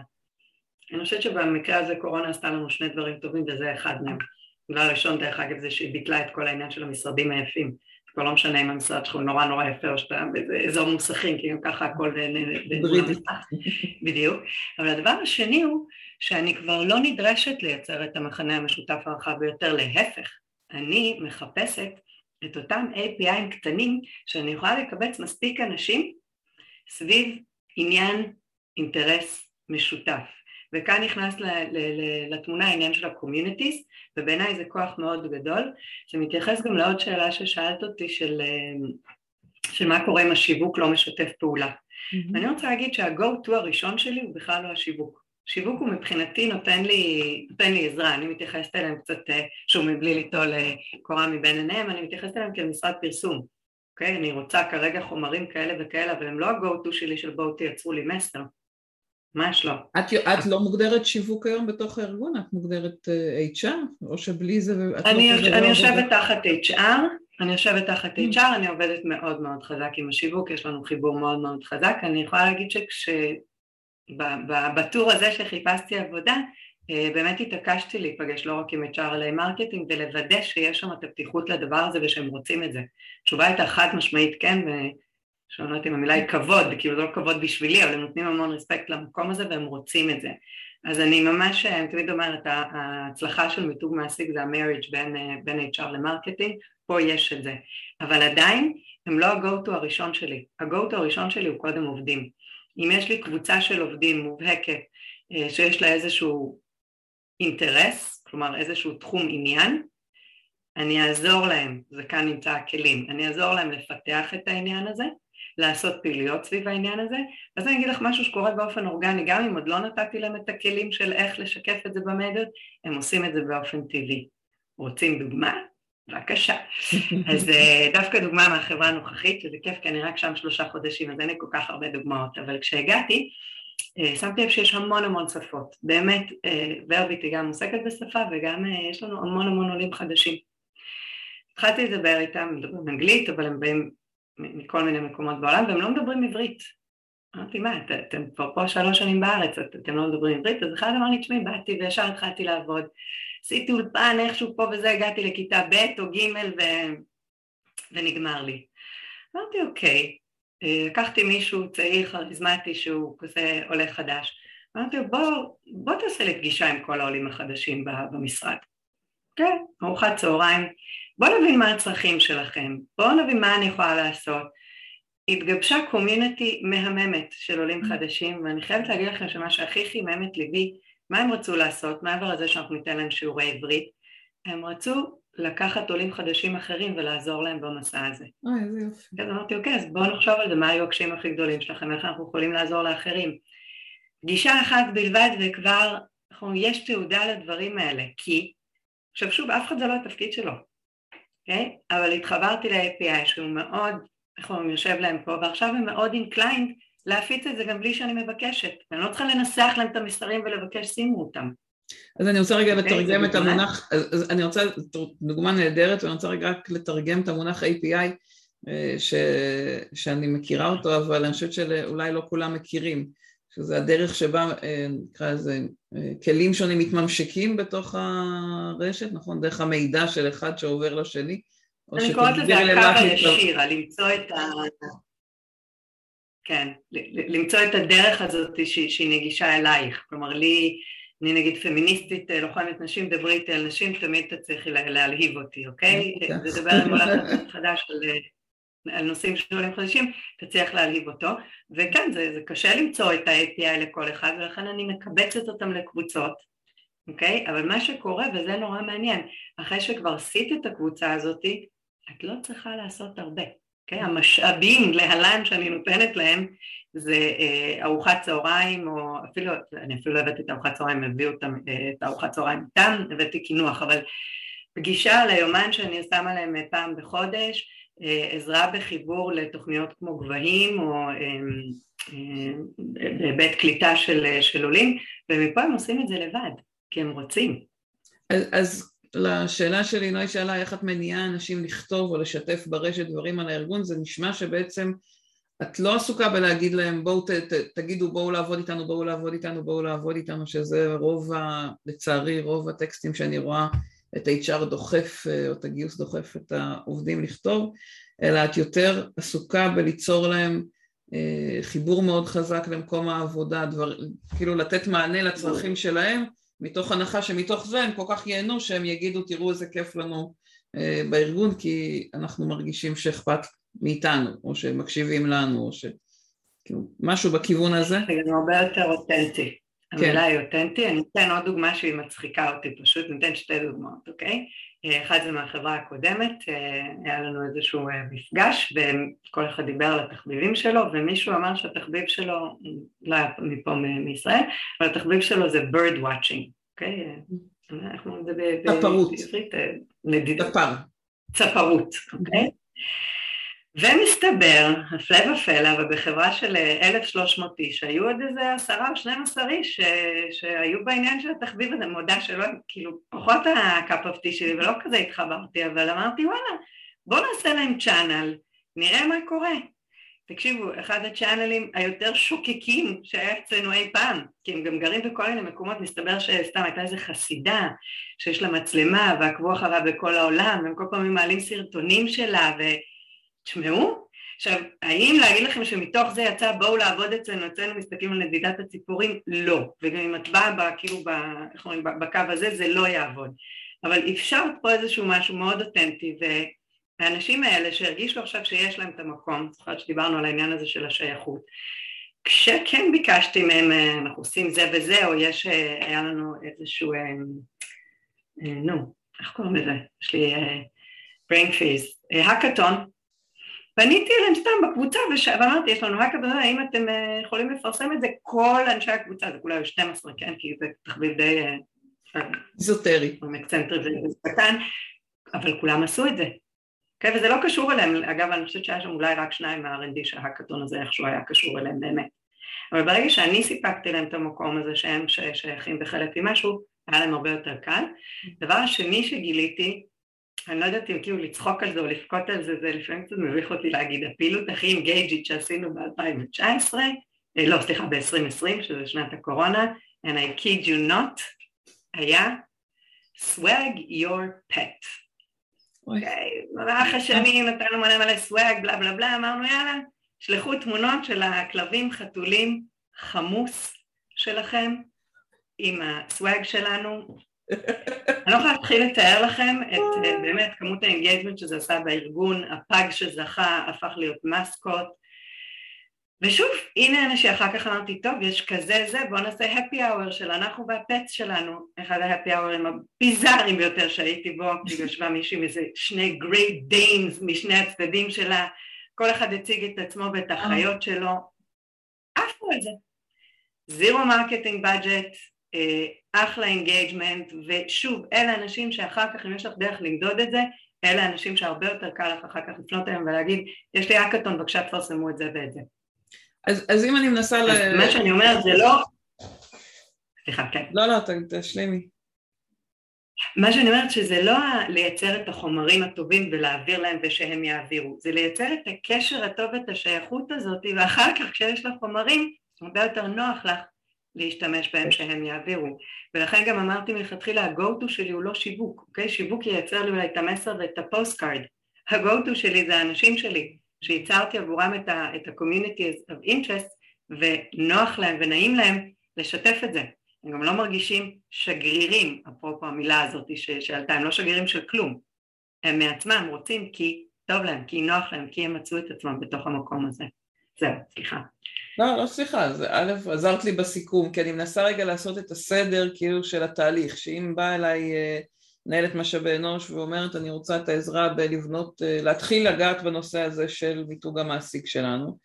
אני חושבת שבמקרה הזה קורונה עשתה לנו שני דברים טובים וזה אחד מהם. דבר ראשון, דרך אגב, זה שהיא ביטלה את כל העניין של המשרדים היפים. זה כבר לא משנה אם המשרד שלך הוא נורא נורא יפה או שאתה באיזה אזור מוסכים, כי גם ככה הכל... בדיוק. אבל הדבר השני הוא שאני כבר לא נדרשת לייצר את המכנה המשותף הרחב ביותר, להפך, אני מחפשת את אותם API ים קטנים שאני יכולה לקבץ מספיק אנשים סביב עניין אינטרס משותף. וכאן נכנס לתמונה העניין של ה communities, ובעיניי זה כוח מאוד גדול, שמתייחס גם לעוד שאלה ששאלת אותי של, של מה קורה אם השיווק לא משתף פעולה. Mm-hmm. ואני רוצה להגיד שה-go to הראשון שלי הוא בכלל לא השיווק. שיווק הוא מבחינתי נותן לי, נותן לי עזרה, אני מתייחסת אליהם קצת, אה, שוב מבלי ליטול אה, קורה מבין עיניהם, אני מתייחסת אליהם כמשרד פרסום, אוקיי? אני רוצה כרגע חומרים כאלה וכאלה, אבל הם לא ה-go to שלי של בואו תייצרו לי מסר, ממש לא. את, את לא מוגדרת שיווק היום בתוך הארגון? את מוגדרת uh, HR? או שבלי זה... אני, לא אני יושבת תחת HR, אני יושבת תחת mm. HR, אני עובדת מאוד מאוד חזק עם השיווק, יש לנו חיבור מאוד מאוד חזק, אני יכולה להגיד שכש... ב tour הזה שחיפשתי עבודה אה, באמת התעקשתי להיפגש לא רק עם HR אלא עם marketing ולוודא שיש שם את הפתיחות לדבר הזה ושהם רוצים את זה. התשובה הייתה חד משמעית כן ושאני לא יודעת אם המילה היא כבוד, כאילו זה לא כבוד בשבילי אבל הם נותנים המון respect למקום הזה והם רוצים את זה. אז אני ממש, אני תמיד אומרת, ההצלחה של מיתוג מעסיק זה ה marriage בין, אה, בין HR ל marketing, פה יש את זה. אבל עדיין הם לא ה-go-to הראשון שלי, ה-go-to הראשון שלי הוא קודם עובדים. אם יש לי קבוצה של עובדים מובהקת אה, שיש לה איזשהו אינטרס, כלומר איזשהו תחום עניין, אני אעזור להם, זה כאן נמצא הכלים, אני אעזור להם לפתח את העניין הזה, לעשות פעילויות סביב העניין הזה, אז אני אגיד לך משהו שקורה באופן אורגני, גם אם עוד לא נתתי להם את הכלים של איך לשקף את זה במדיות, הם עושים את זה באופן טבעי. רוצים דוגמה? בבקשה. אז אה, דווקא דוגמה מהחברה הנוכחית, שזה כיף כי אני רק שם שלושה חודשים אז אין לי כל כך הרבה דוגמאות, אבל כשהגעתי אה, שמתי לב שיש המון המון שפות, באמת אה, ורביט היא גם עוסקת בשפה וגם יש לנו המון המון עולים חדשים. התחלתי לדבר איתם, מדברים אנגלית אבל הם באים מכל מיני מקומות בעולם והם לא מדברים עברית. אמרתי מה, את, אתם כבר פה שלוש שנים בארץ, את, אתם לא מדברים עברית? אז אחד אמר לי, תשמעי, באתי וישר התחלתי לעבוד עשיתי אולפן איכשהו פה וזה, הגעתי לכיתה ב' או ג' ו... ונגמר לי. אמרתי אוקיי, אה, לקחתי מישהו צעיר כריזמטי שהוא כזה עולה חדש, אמרתי לו בוא, בוא תעשה לי פגישה עם כל העולים החדשים במשרד. כן, ארוחת צהריים, בוא נבין מה הצרכים שלכם, בוא נבין מה אני יכולה לעשות. התגבשה קומיוניטי מהממת של עולים mm. חדשים ואני חייבת להגיד לכם שמה שהכי חימם את ליבי מה הם רצו לעשות מעבר לזה שאנחנו ניתן להם שיעורי עברית? הם רצו לקחת עולים חדשים אחרים ולעזור להם במסע הזה. אוי, איזה יופי. אז אמרתי, אוקיי, אז בואו נחשוב על זה, מה היו הקשיים הכי גדולים שלכם, איך אנחנו יכולים לעזור לאחרים. פגישה אחת בלבד וכבר אנחנו, יש תעודה לדברים האלה, כי, עכשיו שוב, אף אחד זה לא התפקיד שלו, אוקיי? אבל התחברתי ל-API שהוא מאוד, איך אומרים, יושב להם פה, ועכשיו הם מאוד inclined להפיץ את זה גם בלי שאני מבקשת. אני לא צריכה לנסח להם את המסרים ולבקש שימו אותם. אז אני רוצה רגע אוקיי, לתרגם את המונח, אז אני רוצה, דוגמה נהדרת, ואני רוצה רגע רק לתרגם את המונח API אה, ש, שאני מכירה אותו, אבל אני חושבת שאולי לא כולם מכירים, שזה הדרך שבה, אה, נקרא לזה, אה, כלים שונים מתממשקים בתוך הרשת, נכון? דרך המידע של אחד שעובר לשני. אני קוראת לזה הקו הישיר, למצוא את ה... כן, למצוא את הדרך הזאת שהיא נגישה אלייך, כלומר לי, אני נגיד פמיניסטית, אה, לוחמת נשים, דברי איתי על נשים, תמיד תצליחי להלהיב אותי, אוקיי? לדבר עם עולם חדש על, אה, על נושאים שעולים חדשים, תצליח להלהיב אותו, וכן, זה, זה קשה למצוא את ה-API לכל אחד, ולכן אני מקבצת אותם לקבוצות, אוקיי? אבל מה שקורה, וזה נורא מעניין, אחרי שכבר עשית את הקבוצה הזאת, את לא צריכה לעשות הרבה. Okay, אוקיי? המשאבים להלן שאני נותנת להם זה אה, ארוחת צהריים או אפילו, אני אפילו לא הבאתי את ארוחת צהריים, הביאו אה, את ארוחת צהריים איתם, הבאתי קינוח, אבל פגישה ליומן שאני שמה להם פעם בחודש, אה, עזרה בחיבור לתוכניות כמו גבהים או בית קליטה של, של עולים, ומפה הם עושים את זה לבד, כי הם רוצים. אז, אז לשאלה שלי, נוי שאלה איך את מניעה אנשים לכתוב או לשתף ברשת דברים על הארגון, זה נשמע שבעצם את לא עסוקה בלהגיד להם בואו ת, ת, תגידו בואו לעבוד איתנו, בואו לעבוד איתנו, בואו לעבוד איתנו, שזה רוב, ה, לצערי רוב הטקסטים שאני רואה את ה-HR דוחף או את הגיוס דוחף את העובדים לכתוב, אלא את יותר עסוקה בליצור להם אה, חיבור מאוד חזק למקום העבודה, דבר, כאילו לתת מענה לצרכים שלהם מתוך הנחה שמתוך זה הם כל כך ייהנו שהם יגידו תראו איזה כיף לנו אה, בארגון כי אנחנו מרגישים שאכפת מאיתנו, או שמקשיבים לנו, או ש... כאילו, משהו בכיוון הזה. זה גם הרבה יותר אותנטי. כן. המילה היא אותנטי, אני אתן עוד דוגמה שהיא מצחיקה אותי פשוט, ניתן שתי דוגמאות, אוקיי? אחד זה מהחברה הקודמת, היה לנו איזשהו מפגש וכל אחד דיבר על התחביבים שלו ומישהו אמר שהתחביב שלו, לא היה מפה מישראל, אבל התחביב שלו זה bird watching, אוקיי? איך אומרים את זה בעברית? צפר. צפרות, אוקיי? ומסתבר, הפלא ופלא, אבל בחברה של 1,300 איש, היו עוד איזה עשרה או 12 איש שהיו בעניין של התחביב הזה, מודה שלא, כאילו, פחות ה cup of שלי ולא כזה התחברתי, אבל אמרתי וואלה, בוא נעשה להם channel, נראה מה קורה. תקשיבו, אחד ה channelים היותר שוקקים שהיה אצלנו אי פעם, כי הם גם גרים בכל מיני מקומות, מסתבר שסתם הייתה איזה חסידה שיש לה מצלמה ועקבו אחריה בכל העולם, והם כל פעם מעלים סרטונים שלה, ו... תשמעו, עכשיו, האם להגיד לכם שמתוך זה יצא בואו לעבוד אצלנו, אצלנו מסתכלים על נדידת הציפורים? לא, וגם אם את באה כאילו, ב, איך אומרים, בקו הזה זה לא יעבוד, אבל אפשרת פה איזשהו משהו מאוד אותנטי והאנשים האלה שהרגישו עכשיו שיש להם את המקום, זוכרת שדיברנו על העניין הזה של השייכות, כשכן ביקשתי מהם, אנחנו עושים זה וזה, או יש, היה לנו איזשהו, אה, אה, נו, איך קוראים לזה? יש לי brain freeze, האקתון, פניתי אליהם סתם בקבוצה וש... ואמרתי, יש לנו רק הבנה, האם אתם אה, יכולים לפרסם את זה? כל אנשי הקבוצה, זה כולה 12, כן? כי זה תחביב די... אה, איזוטרי. מקצנטרי וקטן, אבל כולם עשו את זה. כן, וזה לא קשור אליהם, אגב, אני חושבת שהיה שם אולי רק שניים מה-R&D שההקאטון הזה איכשהו היה קשור אליהם באמת. אבל ברגע שאני סיפקתי להם את המקום הזה שהם שייכים בחלק ממשהו, היה להם הרבה יותר קל. דבר השני שגיליתי, אני לא יודעת אם כאילו לצחוק על זה או לבכות על זה, זה לפעמים קצת מביך אותי להגיד, הפעילות הכי אינגייג'ית שעשינו ב-2019, אה, לא סליחה ב-2020 שזה שנת הקורונה, and I kid you not, היה swag your pet. אוקיי, במהלך השנים נתנו מלא מלא swag, בלה בלה בלה, אמרנו יאללה, שלחו תמונות של הכלבים חתולים חמוס שלכם עם ה swag שלנו, אני לא יכולה להתחיל לתאר לכם את אה, באמת כמות ה engagement שזה עשה בארגון, הפג שזכה הפך להיות מסקוט. ושוב, הנה אנשים, אחר כך אמרתי, טוב, יש כזה זה, בואו נעשה happy hour של אנחנו וה pets שלנו, אחד ה-happy hourים הביזאריים ביותר שהייתי בו, כי יושבה מישהי איזה שני Great Danes משני הצדדים שלה, כל אחד הציג את עצמו ואת החיות שלו, עפו על זה. zero marketing budget, אחלה engagement, ושוב, אלה אנשים שאחר כך, אם יש לך דרך למדוד את זה, אלה אנשים שהרבה יותר קל לך אחר כך לפנות אליהם ולהגיד, יש לי האקתון, בבקשה תפרסמו את זה ואת זה. אז, אז אם אני מנסה ל... מה שאני אומרת זה לא... סליחה, כן. לא, לא, תשלימי. מה שאני אומרת שזה לא לייצר את החומרים הטובים ולהעביר להם ושהם יעבירו, זה לייצר את הקשר הטוב ואת השייכות הזאת ואחר כך כשיש לך חומרים הרבה יותר נוח לך להשתמש בהם שהם יעבירו. ולכן גם אמרתי מלכתחילה ה-go to שלי הוא לא שיווק, אוקיי? שיווק ייצר לי אולי את המסר ואת ה postcard ה-go to שלי זה האנשים שלי שייצרתי עבורם את ה-community of interest ונוח להם ונעים להם לשתף את זה. הם גם לא מרגישים שגרירים, אפרופו המילה הזאת שעלתה, הם לא שגרירים של כלום. הם מעצמם רוצים כי טוב להם, כי נוח להם, כי הם מצאו את עצמם בתוך המקום הזה. זהו, סליחה לא, לא סליחה, זה א', עזרת לי בסיכום, כי אני מנסה רגע לעשות את הסדר כאילו של התהליך, שאם באה אליי אה, מנהלת משאבי אנוש ואומרת אני רוצה את העזרה בלבנות, אה, להתחיל לגעת בנושא הזה של מיתוג המעסיק שלנו,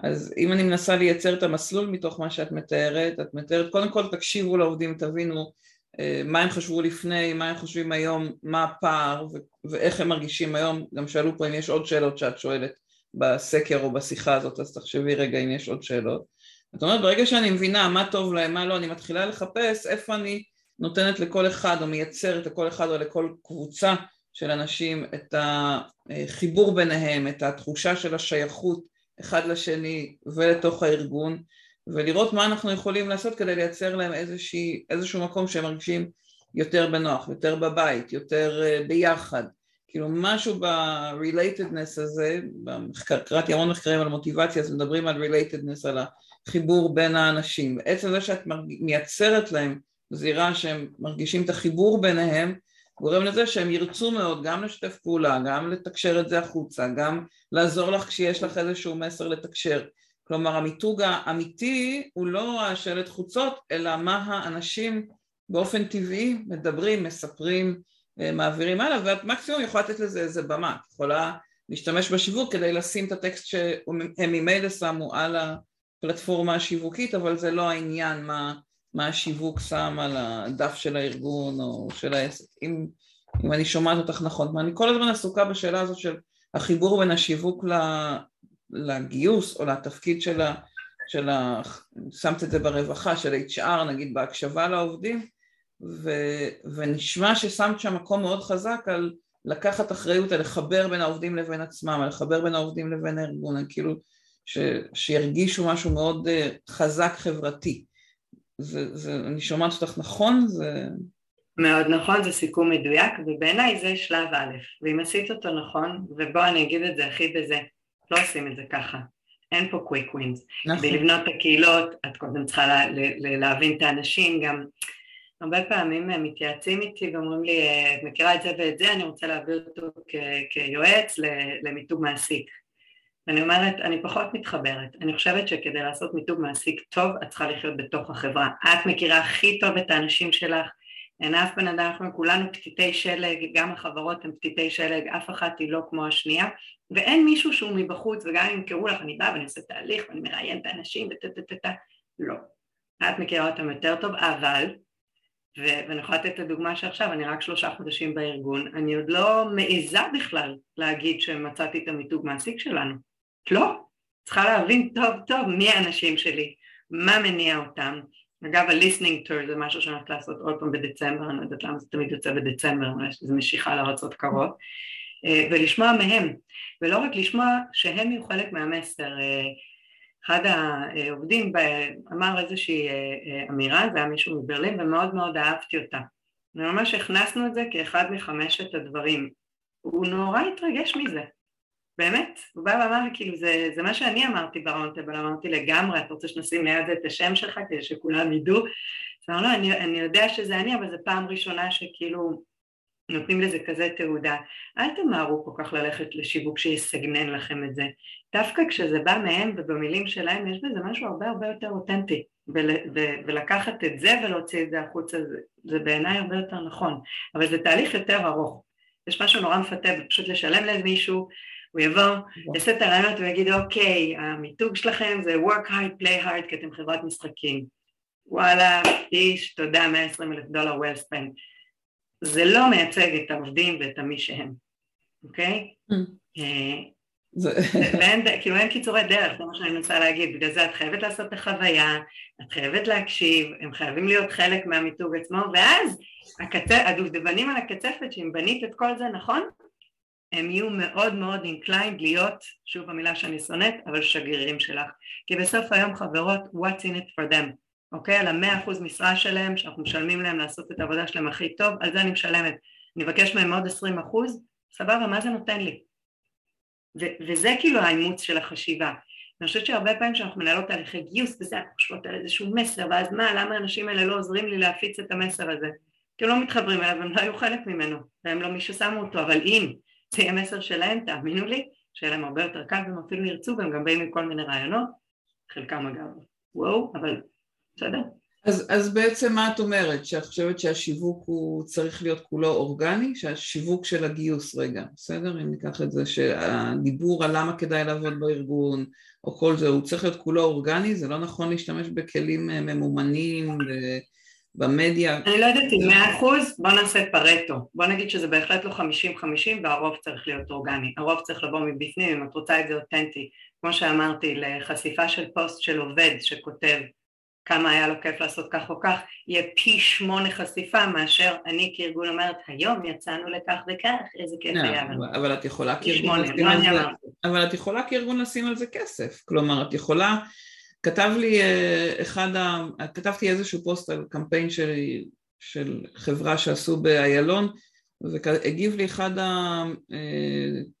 אז אם אני מנסה לייצר את המסלול מתוך מה שאת מתארת, את מתארת, קודם כל תקשיבו לעובדים, תבינו אה, מה הם חשבו לפני, מה הם חושבים היום, מה הפער ואיך הם מרגישים היום, גם שאלו פה אם יש עוד שאלות שאת שואלת בסקר או בשיחה הזאת, אז תחשבי רגע אם יש עוד שאלות. זאת אומרת, ברגע שאני מבינה מה טוב להם, מה לא, אני מתחילה לחפש איפה אני נותנת לכל אחד או מייצרת לכל אחד או לכל קבוצה של אנשים את החיבור ביניהם, את התחושה של השייכות אחד לשני ולתוך הארגון ולראות מה אנחנו יכולים לעשות כדי לייצר להם איזושהי, איזשהו מקום שהם מרגישים יותר בנוח, יותר בבית, יותר אה, ביחד כאילו משהו ב-relatedness הזה, במחקר, קראתי המון מחקרים על מוטיבציה, אז מדברים על relatedness, על החיבור בין האנשים. עצם זה שאת מייצרת להם זירה שהם מרגישים את החיבור ביניהם, גורם לזה שהם ירצו מאוד גם לשתף פעולה, גם לתקשר את זה החוצה, גם לעזור לך כשיש לך איזשהו מסר לתקשר. כלומר המיתוג האמיתי הוא לא השלט חוצות, אלא מה האנשים באופן טבעי מדברים, מספרים, מעבירים הלאה, ואת מקסימום יכולה לתת לזה איזה במה, את יכולה להשתמש בשיווק כדי לשים את הטקסט שהם ממילא שמו על הפלטפורמה השיווקית, אבל זה לא העניין מה, מה השיווק שם על הדף של הארגון או של העסק. אם, אם אני שומעת אותך נכון, אני כל הזמן עסוקה בשאלה הזאת של החיבור בין השיווק לגיוס או לתפקיד. של ה... שמת את זה ברווחה, של HR נגיד בהקשבה לעובדים ו, ונשמע ששמת שם מקום מאוד חזק על לקחת אחריות, על לחבר בין העובדים לבין עצמם, על לחבר בין העובדים לבין הארגון, על כאילו ש, שירגישו משהו מאוד uh, חזק חברתי. זה, זה, אני שומעת אותך נכון? זה... מאוד נכון, זה סיכום מדויק, ובעיניי זה שלב א', ואם עשית אותו נכון, ובוא אני אגיד את זה הכי בזה, לא עושים את זה ככה, אין פה קוויק ווינס. נכון. כדי לבנות את הקהילות, את קודם צריכה לה, לה, להבין את האנשים, גם הרבה פעמים הם מתייעצים איתי ואומרים לי, את מכירה את זה ואת זה, אני רוצה להעביר אותו כ- כיועץ למיתוג מעסיק. ואני אומרת, אני פחות מתחברת. אני חושבת שכדי לעשות מיתוג מעסיק טוב, את צריכה לחיות בתוך החברה. את מכירה הכי טוב את האנשים שלך, אין אף בן אדם, אנחנו כולנו פתיתי שלג, גם החברות הן פתיתי שלג, אף אחת היא לא כמו השנייה, ואין מישהו שהוא מבחוץ, וגם אם ימכרו לך, אני באה ואני עושה תהליך ואני מראיין את האנשים וטה טה טה טה, לא. את מכירה אותם יותר טוב, אבל ואני יכולה לתת את הדוגמה שעכשיו, אני רק שלושה חודשים בארגון, אני עוד לא מעיזה בכלל להגיד שמצאתי את המיתוג מעסיק שלנו. לא. צריכה להבין טוב טוב מי האנשים שלי, מה מניע אותם. אגב, ה-listening tour זה משהו שאני הולכת לעשות עוד פעם בדצמבר, אני לא יודעת למה זה תמיד יוצא בדצמבר, אבל יש לזה משיכה לארצות קרות, אה, ולשמוע מהם, ולא רק לשמוע שהם יהיו חלק מהמסר. אחד העובדים אמר איזושהי אה, אה, אמירה, זה היה מישהו מברלין ומאוד מאוד אהבתי אותה. וממש הכנסנו את זה כאחד מחמשת הדברים. הוא נורא התרגש מזה, באמת. הוא בא ואמר כאילו, זה, זה מה שאני אמרתי בראונטבל, אמרתי לגמרי, אתה רוצה שנשים ליד את השם שלך כדי שכולם ידעו? אז אמרנו, לא, אני, אני יודע שזה אני, אבל זו פעם ראשונה שכאילו נותנים לזה כזה תעודה. אל תמהרו כל כך ללכת לשיווק שיסגנן לכם את זה. דווקא כשזה בא מהם ובמילים שלהם יש בזה משהו הרבה הרבה יותר אותנטי. ול, ו, ולקחת את זה ולהוציא את זה החוצה זה, זה בעיניי הרבה יותר נכון. אבל זה תהליך יותר ארוך. יש משהו נורא מפתה פשוט לשלם למישהו, הוא יבוא, יעשה את הרעיונות ויגיד אוקיי, המיתוג שלכם זה work hard, play hard כי אתם חברת משחקים. וואלה, איש, תודה, 120 אלף דולר well spent. זה לא מייצג את העובדים ואת המי שהם, אוקיי? Mm. אה, ואין, כאילו אין קיצורי דרך, זה מה שאני מנסה להגיד, בגלל זה את חייבת לעשות את החוויה, את חייבת להקשיב, הם חייבים להיות חלק מהמיתוג עצמו, ואז הקצ... הדובדבנים על הקצפת, שאם בנית את כל זה נכון, הם יהיו מאוד מאוד inclined להיות, שוב המילה שאני שונאת, אבל שגרירים שלך. כי בסוף היום חברות, what's in it for them. אוקיי? על המאה אחוז משרה שלהם, שאנחנו משלמים להם לעשות את העבודה שלהם הכי טוב, על זה אני משלמת. אני אבקש מהם עוד עשרים אחוז, סבבה, מה זה נותן לי? ו- וזה כאילו האימוץ של החשיבה. אני חושבת שהרבה פעמים כשאנחנו מנהלות תהליכי גיוס וזה, אנחנו חושבות על איזשהו מסר, ואז מה, למה האנשים האלה לא עוזרים לי להפיץ את המסר הזה? כי הם לא מתחברים אליו, הם לא היו חלק ממנו, והם לא מי ששמו אותו, אבל אם זה יהיה מסר שלהם, תאמינו לי, שיהיה להם הרבה יותר קל, והם אפילו ירצו, והם גם באים עם כל מיני רעיונות, חלקם אגב, וואו, אבל בסדר? אז, אז בעצם מה את אומרת? שאת חושבת שהשיווק הוא צריך להיות כולו אורגני? שהשיווק של הגיוס, רגע, בסדר? אם ניקח את זה שהדיבור על למה כדאי לעבוד בארגון או כל זה, הוא צריך להיות כולו אורגני? זה לא נכון להשתמש בכלים אה, ממומנים במדיה? אני לא יודעת אם מאה אחוז, בוא נעשה פרטו. בוא נגיד שזה בהחלט לא חמישים חמישים והרוב צריך להיות אורגני. הרוב צריך לבוא מבפנים, אם את רוצה את זה אותנטי. כמו שאמרתי, לחשיפה של פוסט של עובד שכותב כמה היה לו כיף לעשות כך או כך, יהיה פי שמונה חשיפה מאשר אני כארגון אומרת היום יצאנו לכך וכך, איזה כיף היה לנו. אבל את יכולה כארגון לשים על זה, אבל את יכולה כארגון לשים על זה כסף, כלומר את יכולה, כתב לי אה, אחד, כתבתי איזשהו פוסט על קמפיין של, של חברה שעשו באיילון והגיב לי אחד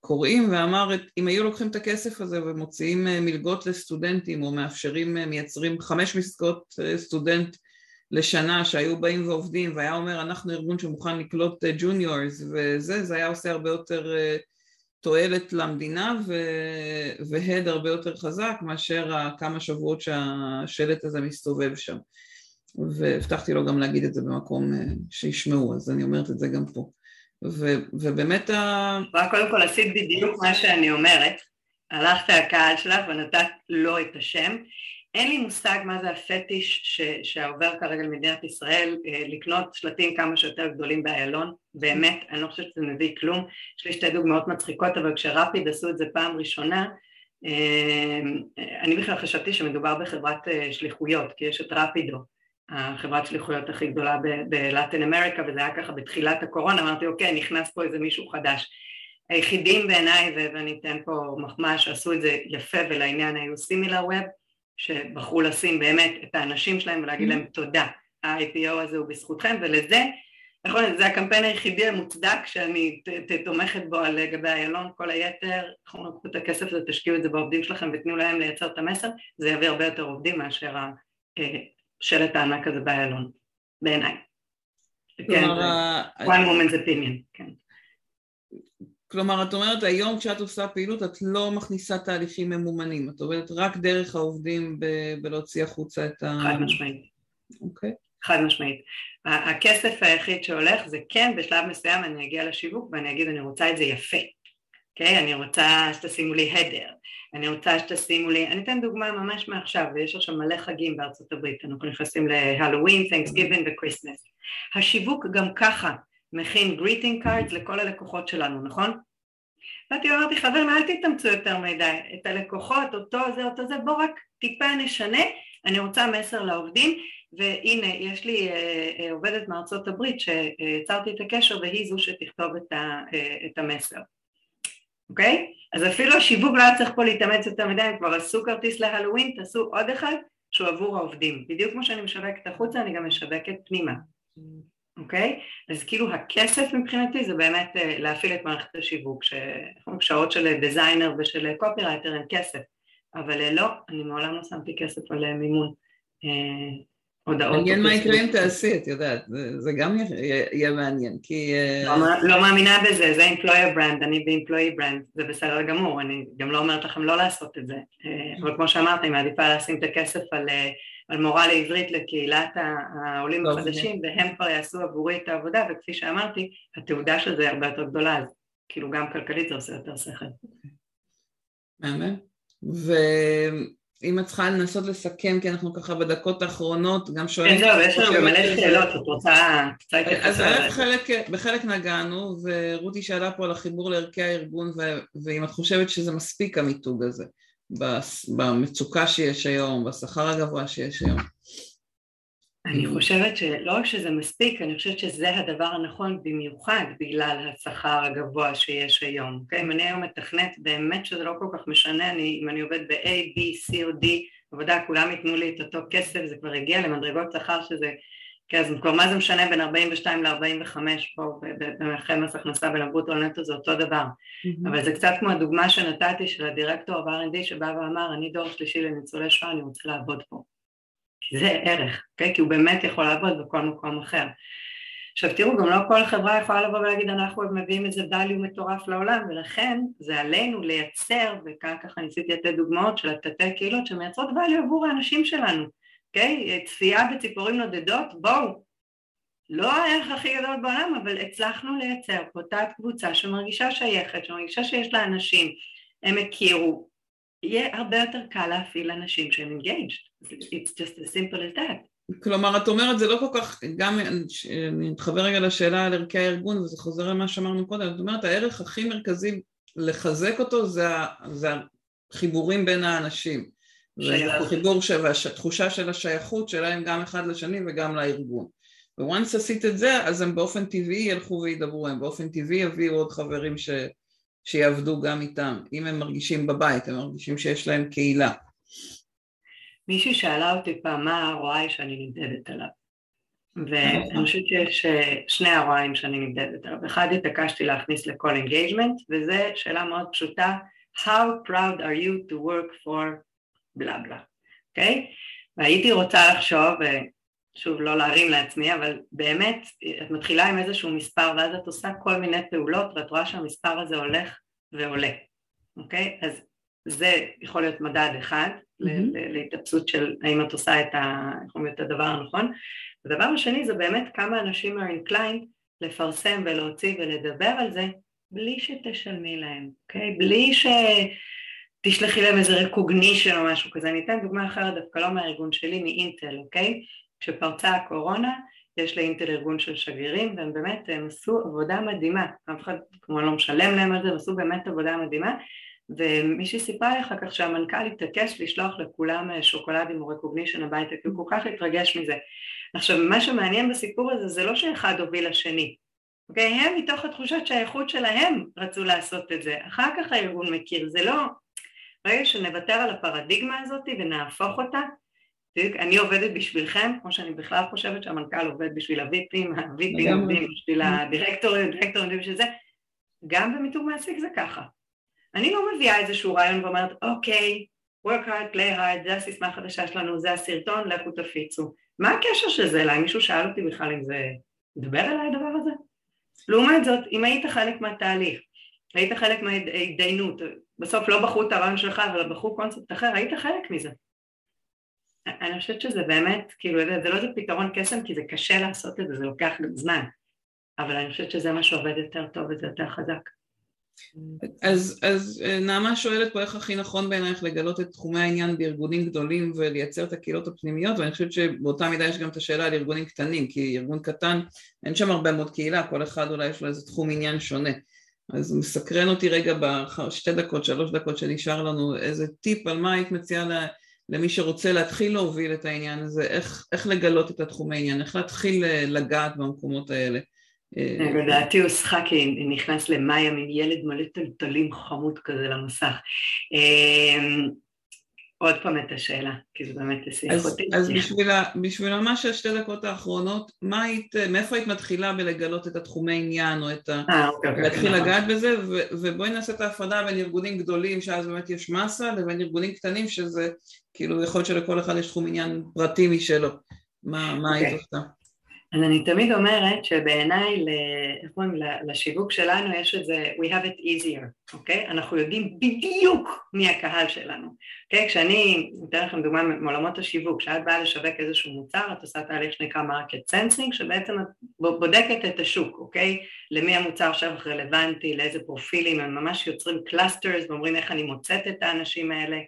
הקוראים ואמר אם היו לוקחים את הכסף הזה ומוציאים מלגות לסטודנטים או מאפשרים, מייצרים חמש מסגות סטודנט לשנה שהיו באים ועובדים והיה אומר אנחנו ארגון שמוכן לקלוט ג'וניורס וזה, זה היה עושה הרבה יותר תועלת למדינה והד הרבה יותר חזק מאשר כמה שבועות שהשלט הזה מסתובב שם. והבטחתי לו גם להגיד את זה במקום שישמעו, אז אני אומרת את זה גם פה. ו, ובאמת ה... רק קודם כל עשית בדיוק מה שאני אומרת, הלכת לקהל שלך ונתת לו את השם. אין לי מושג מה זה הפטיש ש, שעובר כרגע למדינת ישראל, אה, לקנות שלטים כמה שיותר גדולים באיילון, באמת, אני לא חושבת שזה מביא כלום. יש לי שתי דוגמאות מצחיקות, אבל כשרפיד עשו את זה פעם ראשונה, אה, אני בכלל חשבתי שמדובר בחברת אה, שליחויות, כי יש את רפידו, החברת שליחויות הכי גדולה בלטין אמריקה וזה היה ככה בתחילת הקורונה, אמרתי אוקיי נכנס פה איזה מישהו חדש. היחידים בעיניי, ואני אתן פה מחמאה שעשו את זה יפה ולעניין היו סימילר ווב, שבחרו לשים באמת את האנשים שלהם ולהגיד להם תודה, ה-IPO הזה הוא בזכותכם ולזה, נכון, זה הקמפיין היחידי המוצדק שאני תומכת בו על גבי איילון, כל היתר, אנחנו נקחו את הכסף הזה, תשקיעו את זה בעובדים שלכם ותנו להם לייצר את המסר, זה יביא הרבה יותר עובדים מאשר השלט הענק הזה באיילון, בעיניי. כן, one woman's opinion, כן. כלומר, את אומרת היום כשאת עושה פעילות את לא מכניסה תהליכים ממומנים, את עובדת רק דרך העובדים ב- בלהוציא החוצה את ה... חד משמעית. אוקיי. Okay. חד משמעית. הכסף היחיד שהולך זה כן בשלב מסוים אני אגיע לשיווק ואני אגיד אני רוצה את זה יפה, אוקיי? Okay? אני רוצה שתשימו לי header, אני רוצה שתשימו לי, אני אתן דוגמה ממש מעכשיו, ויש עכשיו מלא חגים בארצות הברית, אנחנו נכנסים להלואוין, Thanksgiving ו Christmas. השיווק גם ככה מכין greeting cards לכל הלקוחות שלנו, נכון? באתי ואמרתי חברים אל תתאמצו יותר מדי, את הלקוחות, אותו זה, אותו זה, בוא רק טיפה נשנה, אני רוצה מסר לעובדים והנה יש לי אה, אה, עובדת מארצות הברית שיצרתי את הקשר והיא זו שתכתוב את, אה, את המסר, אוקיי? אז אפילו השיווק לא היה צריך פה להתאמץ יותר מדי, הם כבר עשו כרטיס להלואוין, תעשו עוד אחד שהוא עבור העובדים, בדיוק כמו שאני משווקת החוצה אני גם משווקת פנימה אוקיי? אז כאילו הכסף מבחינתי זה באמת אה, להפעיל את מערכת השיווק, שעות של designer ושל קופירייטר אין כסף, אבל אה, לא, אני מעולם לא שמתי כסף על אה, מימון הודעות. מעניין מה יקרה אם תעשי, את יודעת, זה גם יהיה מעניין, כי... לא, לא מאמינה בזה, זה employer brand, אני ב-employee brand, זה בסדר גמור, אני גם לא אומרת לכם לא לעשות את זה, אבל כמו שאמרת, אני מעדיפה לשים את הכסף על על מורה לעברית לקהילת העולים החדשים והם כבר יעשו עבורי את העבודה וכפי שאמרתי התעודה של זה הרבה יותר גדולה אז כאילו גם כלכלית זה עושה יותר שכל. מהמם. ואם את צריכה לנסות לסכם כי אנחנו ככה בדקות האחרונות גם שואלים... כן זהו, יש לנו מלא שאלות, את רוצה קצת אז בחלק נגענו ורותי שאלה פה על החיבור לערכי הארגון ואם את חושבת שזה מספיק המיתוג הזה במצוקה שיש היום, בשכר הגבוה שיש היום? אני חושבת שלא רק שזה מספיק, אני חושבת שזה הדבר הנכון במיוחד בגלל השכר הגבוה שיש היום. Okay? אוקיי? אם אני היום מתכנת, באמת שזה לא כל כך משנה, אני, אם אני עובד ב-A, B, C או D, עבודה, כולם ייתנו לי את אותו כסף, זה כבר הגיע למדרגות שכר שזה כן, אז כבר מה זה משנה בין 42 ל-45 פה במערכי מס הכנסה בין הברוטו לנטו זה אותו דבר mm-hmm. אבל זה קצת כמו הדוגמה שנתתי של הדירקטור ב-R&D שבא ואמר אני דור שלישי לניצולי שואה אני רוצה לעבוד פה זה ערך, okay? אוקיי? כי הוא באמת יכול לעבוד בכל מקום אחר עכשיו תראו גם לא כל חברה יכולה לבוא ולהגיד אנחנו מביאים איזה value מטורף לעולם ולכן זה עלינו לייצר וכאן ככה ניסיתי לתת דוגמאות של התתי קהילות שמייצרות value עבור האנשים שלנו אוקיי? Okay? צפייה בציפורים נודדות, בואו, לא הערך הכי גדול בעולם, אבל הצלחנו לייצר פה תת קבוצה שמרגישה שייכת, שמרגישה שיש לה אנשים, הם הכירו, יהיה הרבה יותר קל להפעיל אנשים שהם engaged, it's just as simple as that. כלומר, את אומרת, זה לא כל כך, גם, אני מתחבר רגע לשאלה על ערכי הארגון, וזה חוזר למה שאמרנו קודם, את אומרת, הערך הכי מרכזי לחזק אותו זה, זה החיבורים בין האנשים. והחיבור והתחושה של השייכות שלהם גם אחד לשני וגם לארגון. once עשית את זה, אז הם באופן טבעי ילכו וידברו, הם באופן טבעי יביאו עוד חברים ש, שיעבדו גם איתם. אם הם מרגישים בבית, הם מרגישים שיש להם קהילה. מישהי שאלה אותי פעם מה ה-ROI שאני נמדדת עליו. ואני חושבת שיש אה, שני ROI ים שאני נמדדת עליו. אחד התעקשתי להכניס לכל engagement, וזו שאלה מאוד פשוטה, How proud are you to work for בלה בלה, אוקיי? והייתי רוצה לחשוב, שוב לא להרים לעצמי, אבל באמת את מתחילה עם איזשהו מספר ואז את עושה כל מיני פעולות ואת רואה שהמספר הזה הולך ועולה, אוקיי? אז זה יכול להיות מדד אחד mm-hmm. להתאפסות של האם את עושה את, ה, את הדבר הנכון. הדבר השני זה באמת כמה אנשים are inclined לפרסם ולהוציא ולדבר על זה בלי שתשלמי להם, אוקיי? בלי שתשלחי להם איזה recognition או משהו כזה. אני אתן דוגמה אחרת דווקא לא מהארגון שלי, מאינטל, אוקיי? כשפרצה הקורונה יש לאינטל ארגון של שגרירים והם באמת הם עשו עבודה מדהימה, אף אחד כמו לא משלם להם על זה, הם עשו באמת עבודה מדהימה ומישהי סיפרה לי אחר כך שהמנכ"ל התעקש לשלוח לכולם אה, שוקולדים או רקוגנישן הביתה כי הוא כל כך התרגש מזה. עכשיו מה שמעניין בסיפור הזה זה לא שאחד הוביל לשני, אוקיי? הם מתוך התחושת שהאיכות שלהם רצו לעשות את זה, אחר כך הארגון מכיר, זה לא... ברגע שנוותר על הפרדיגמה הזאת ונהפוך אותה אני עובדת בשבילכם, כמו שאני בכלל חושבת שהמנכ"ל עובד בשביל הוויפים, הוויפים עובדים בשביל הדירקטורים, הדירקטורים עובדים בשביל זה, גם במיתוג מעסיק זה ככה. אני לא מביאה איזשהו רעיון ואומרת, אוקיי, work hard, play hard, זה הסיסמה החדשה שלנו, זה הסרטון, לכו תפיצו. מה הקשר של זה אליי? מישהו שאל אותי בכלל אם זה מדבר אליי הדבר הזה? לעומת זאת, אם היית חלק מהתהליך, היית חלק מההתדיינות, בסוף לא בחרו את הרעיון שלך, אבל בחרו קונספט אחר, היית חלק מזה. אני חושבת שזה באמת, כאילו, זה לא איזה פתרון קסם כי זה קשה לעשות את זה, זה לוקח גם זמן, אבל אני חושבת שזה מה שעובד יותר טוב וזה יותר חזק. אז, אז אה, נעמה שואלת פה איך הכי נכון בעינייך לגלות את תחומי העניין בארגונים גדולים ולייצר את הקהילות הפנימיות ואני חושבת שבאותה מידה יש גם את השאלה על ארגונים קטנים כי ארגון קטן אין שם הרבה מאוד קהילה כל אחד אולי יש לו איזה תחום עניין שונה אז מסקרן אותי רגע בשתי דקות שלוש דקות שנשאר לנו איזה טיפ על מה היית מציעה למי שרוצה להתחיל להוביל את העניין הזה, איך, איך לגלות את התחומי העניין, איך להתחיל אה, לגעת במקומות האלה. אה, לדעתי הוא שחקי נכנס למאיה, מין ילד מלא טלטלים חמוד כזה למסך. אה, עוד פעם את השאלה, כי זה באמת השיח אותי. אז בשביל, ממש השתי דקות האחרונות, מה היית, מאיפה היית מתחילה בלגלות את התחומי עניין או את ה... אה, אוקיי, אוקיי. להתחיל נכון. לגעת בזה, ובואי נעשה את ההפרדה בין ארגונים גדולים, שאז באמת יש מסה, לבין ארגונים קטנים, שזה כאילו יכול להיות שלכל אחד יש תחום עניין פרטי משלו. מה, מה היית אוקיי. עושה? אז אני תמיד אומרת שבעיניי לשיווק שלנו יש את זה we have it easier, אוקיי? Okay? אנחנו יודעים בדיוק מי הקהל שלנו, אוקיי? Okay? כשאני, אתן לכם דוגמה מעולמות השיווק, כשאת באה לשווק איזשהו מוצר, את עושה תהליך שנקרא market sensing, שבעצם את בודקת את השוק, אוקיי? Okay? למי המוצר שלך רלוונטי, לאיזה פרופילים, הם ממש יוצרים clusters ואומרים איך אני מוצאת את האנשים האלה.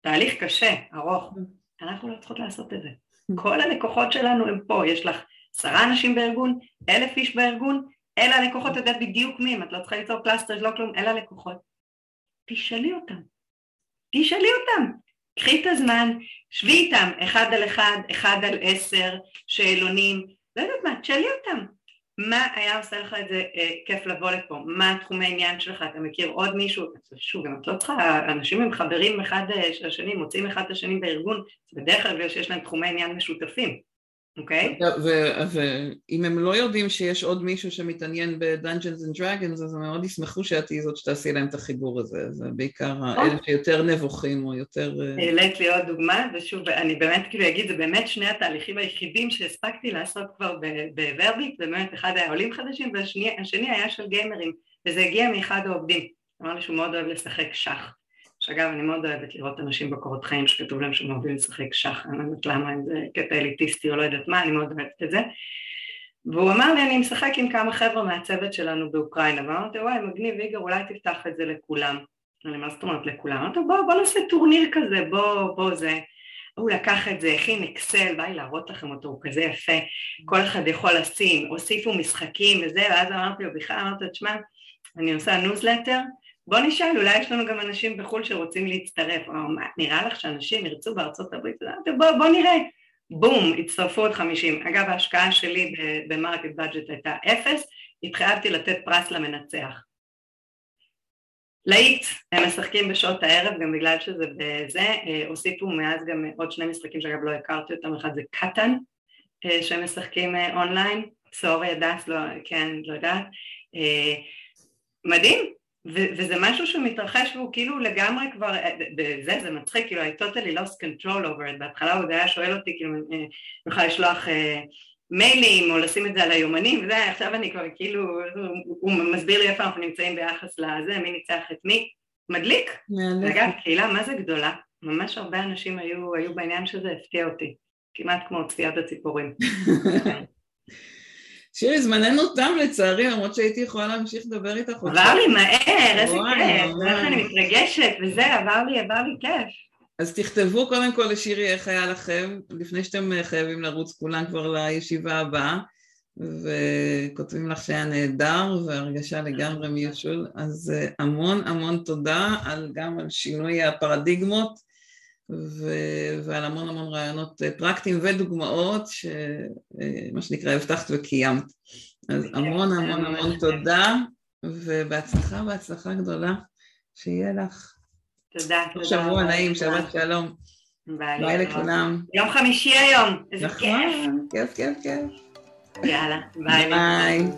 תהליך קשה, ארוך, אנחנו לא צריכות לעשות את זה. כל הלקוחות שלנו הם פה, יש לך עשרה אנשים בארגון, אלף איש בארגון, אלה הלקוחות, את יודעת בדיוק מי הם, את לא צריכה ליצור cluster, לא כלום, אלה הלקוחות. תשאלי אותם, תשאלי אותם, קחי את הזמן, שבי איתם, אחד על אחד, אחד על עשר, שאלונים, לא יודעת מה, תשאלי אותם, מה היה עושה לך את זה אה, כיף לבוא לפה, מה תחומי העניין שלך, אתה מכיר עוד מישהו, שוב, גם את לא צריכה, אנשים הם חברים אחד של השני, מוצאים אחד את השני בארגון, בדרך כלל יש להם תחומי עניין משותפים, אוקיי? ואם הם לא יודעים שיש עוד מישהו שמתעניין ב-Dungeons and Dragons אז הם מאוד ישמחו שאת תהיי זאת שתעשי להם את החיבור הזה, זה בעיקר אלה שיותר נבוכים או יותר... אה, העלית לי עוד דוגמה, ושוב, אני באמת כאילו אגיד, זה באמת שני התהליכים היחידים שהספקתי לעשות כבר בוורביט, באמת אחד היה עולים חדשים והשני היה של גיימרים, וזה הגיע מאחד העובדים, אמר לי שהוא מאוד אוהב לשחק שח. שאגב אני מאוד אוהבת לראות אנשים בקורות חיים שכתוב להם שהם אוהבים לשחק שח, אני לא יודעת למה, אם זה קטע אליטיסטי או לא יודעת מה, אני מאוד אוהבת את זה. והוא אמר לי אני משחק עם כמה חבר'ה מהצוות שלנו באוקראינה, ואמרתי וואי מגניב איגר אולי תפתח את זה לכולם. אני מה זאת אומרת לכולם? אמרתי בוא, בוא נעשה טורניר כזה, בוא, בוא זה. הוא לקח את זה, הכין אקסל, בא לי להראות לכם אותו, הוא כזה יפה, כל אחד יכול לשים, הוסיפו משחקים וזה, ואז אמרתי לו בכלל, אמרתי לו, תשמע, אני עושה ניוזלטר, בוא נשאל, אולי יש לנו גם אנשים בחו"ל שרוצים להצטרף, או מה, נראה לך שאנשים ירצו בארצות הברית, בוא, בוא נראה, בום, הצטרפו עוד חמישים. אגב, ההשקעה שלי ב market budget הייתה אפס, התחייבתי לתת פרס למנצח. להיט, הם משחקים בשעות הערב, גם בגלל שזה בזה, אה, הוסיפו מאז גם עוד שני משחקים שאגב לא הכרתי אותם, אחד זה קטן, אה, שהם משחקים אה, אונליין, סורי הדס, לא, כן, לא יודעת, מדהים, וזה משהו שמתרחש והוא כאילו לגמרי כבר, זה, זה מצחיק, כאילו I totally lost control over it, בהתחלה הוא היה שואל אותי כאילו אם אני יכולה לשלוח מיילים או לשים את זה על היומנים וזה, עכשיו אני כבר כאילו, הוא מסביר לי איפה אנחנו נמצאים ביחס לזה, מי ניצח את מי, מדליק. אגב, קהילה מה זה גדולה, ממש הרבה אנשים היו, היו בעניין שזה, הפתיע אותי, כמעט כמו צפיית הציפורים. שירי, זמננו תם לצערי, למרות שהייתי יכולה להמשיך לדבר איתך עוד עבר לי מהר, איזה כיף, איך אני מתרגשת וזה, עבר לי, עבר לי כיף. אז תכתבו קודם כל לשירי איך היה לכם, לפני שאתם חייבים לרוץ כולם כבר לישיבה הבאה, וכותבים לך שהיה נהדר והרגשה לגמרי מיושול, אז אה, המון המון תודה על, גם על שינוי הפרדיגמות ו... ועל המון המון רעיונות אה, פרקטיים ודוגמאות, שמה אה, שנקרא הבטחת וקיימת. אז המון המון המון תודה, ובהצלחה, בהצלחה גדולה, שיהיה לך. תודה, תודה. שבוע נעים, שבת שלום. ביי לכולם. יום חמישי היום, איזה כיף. נכון, כיף, כיף, כיף. יאללה, ביי. ביי.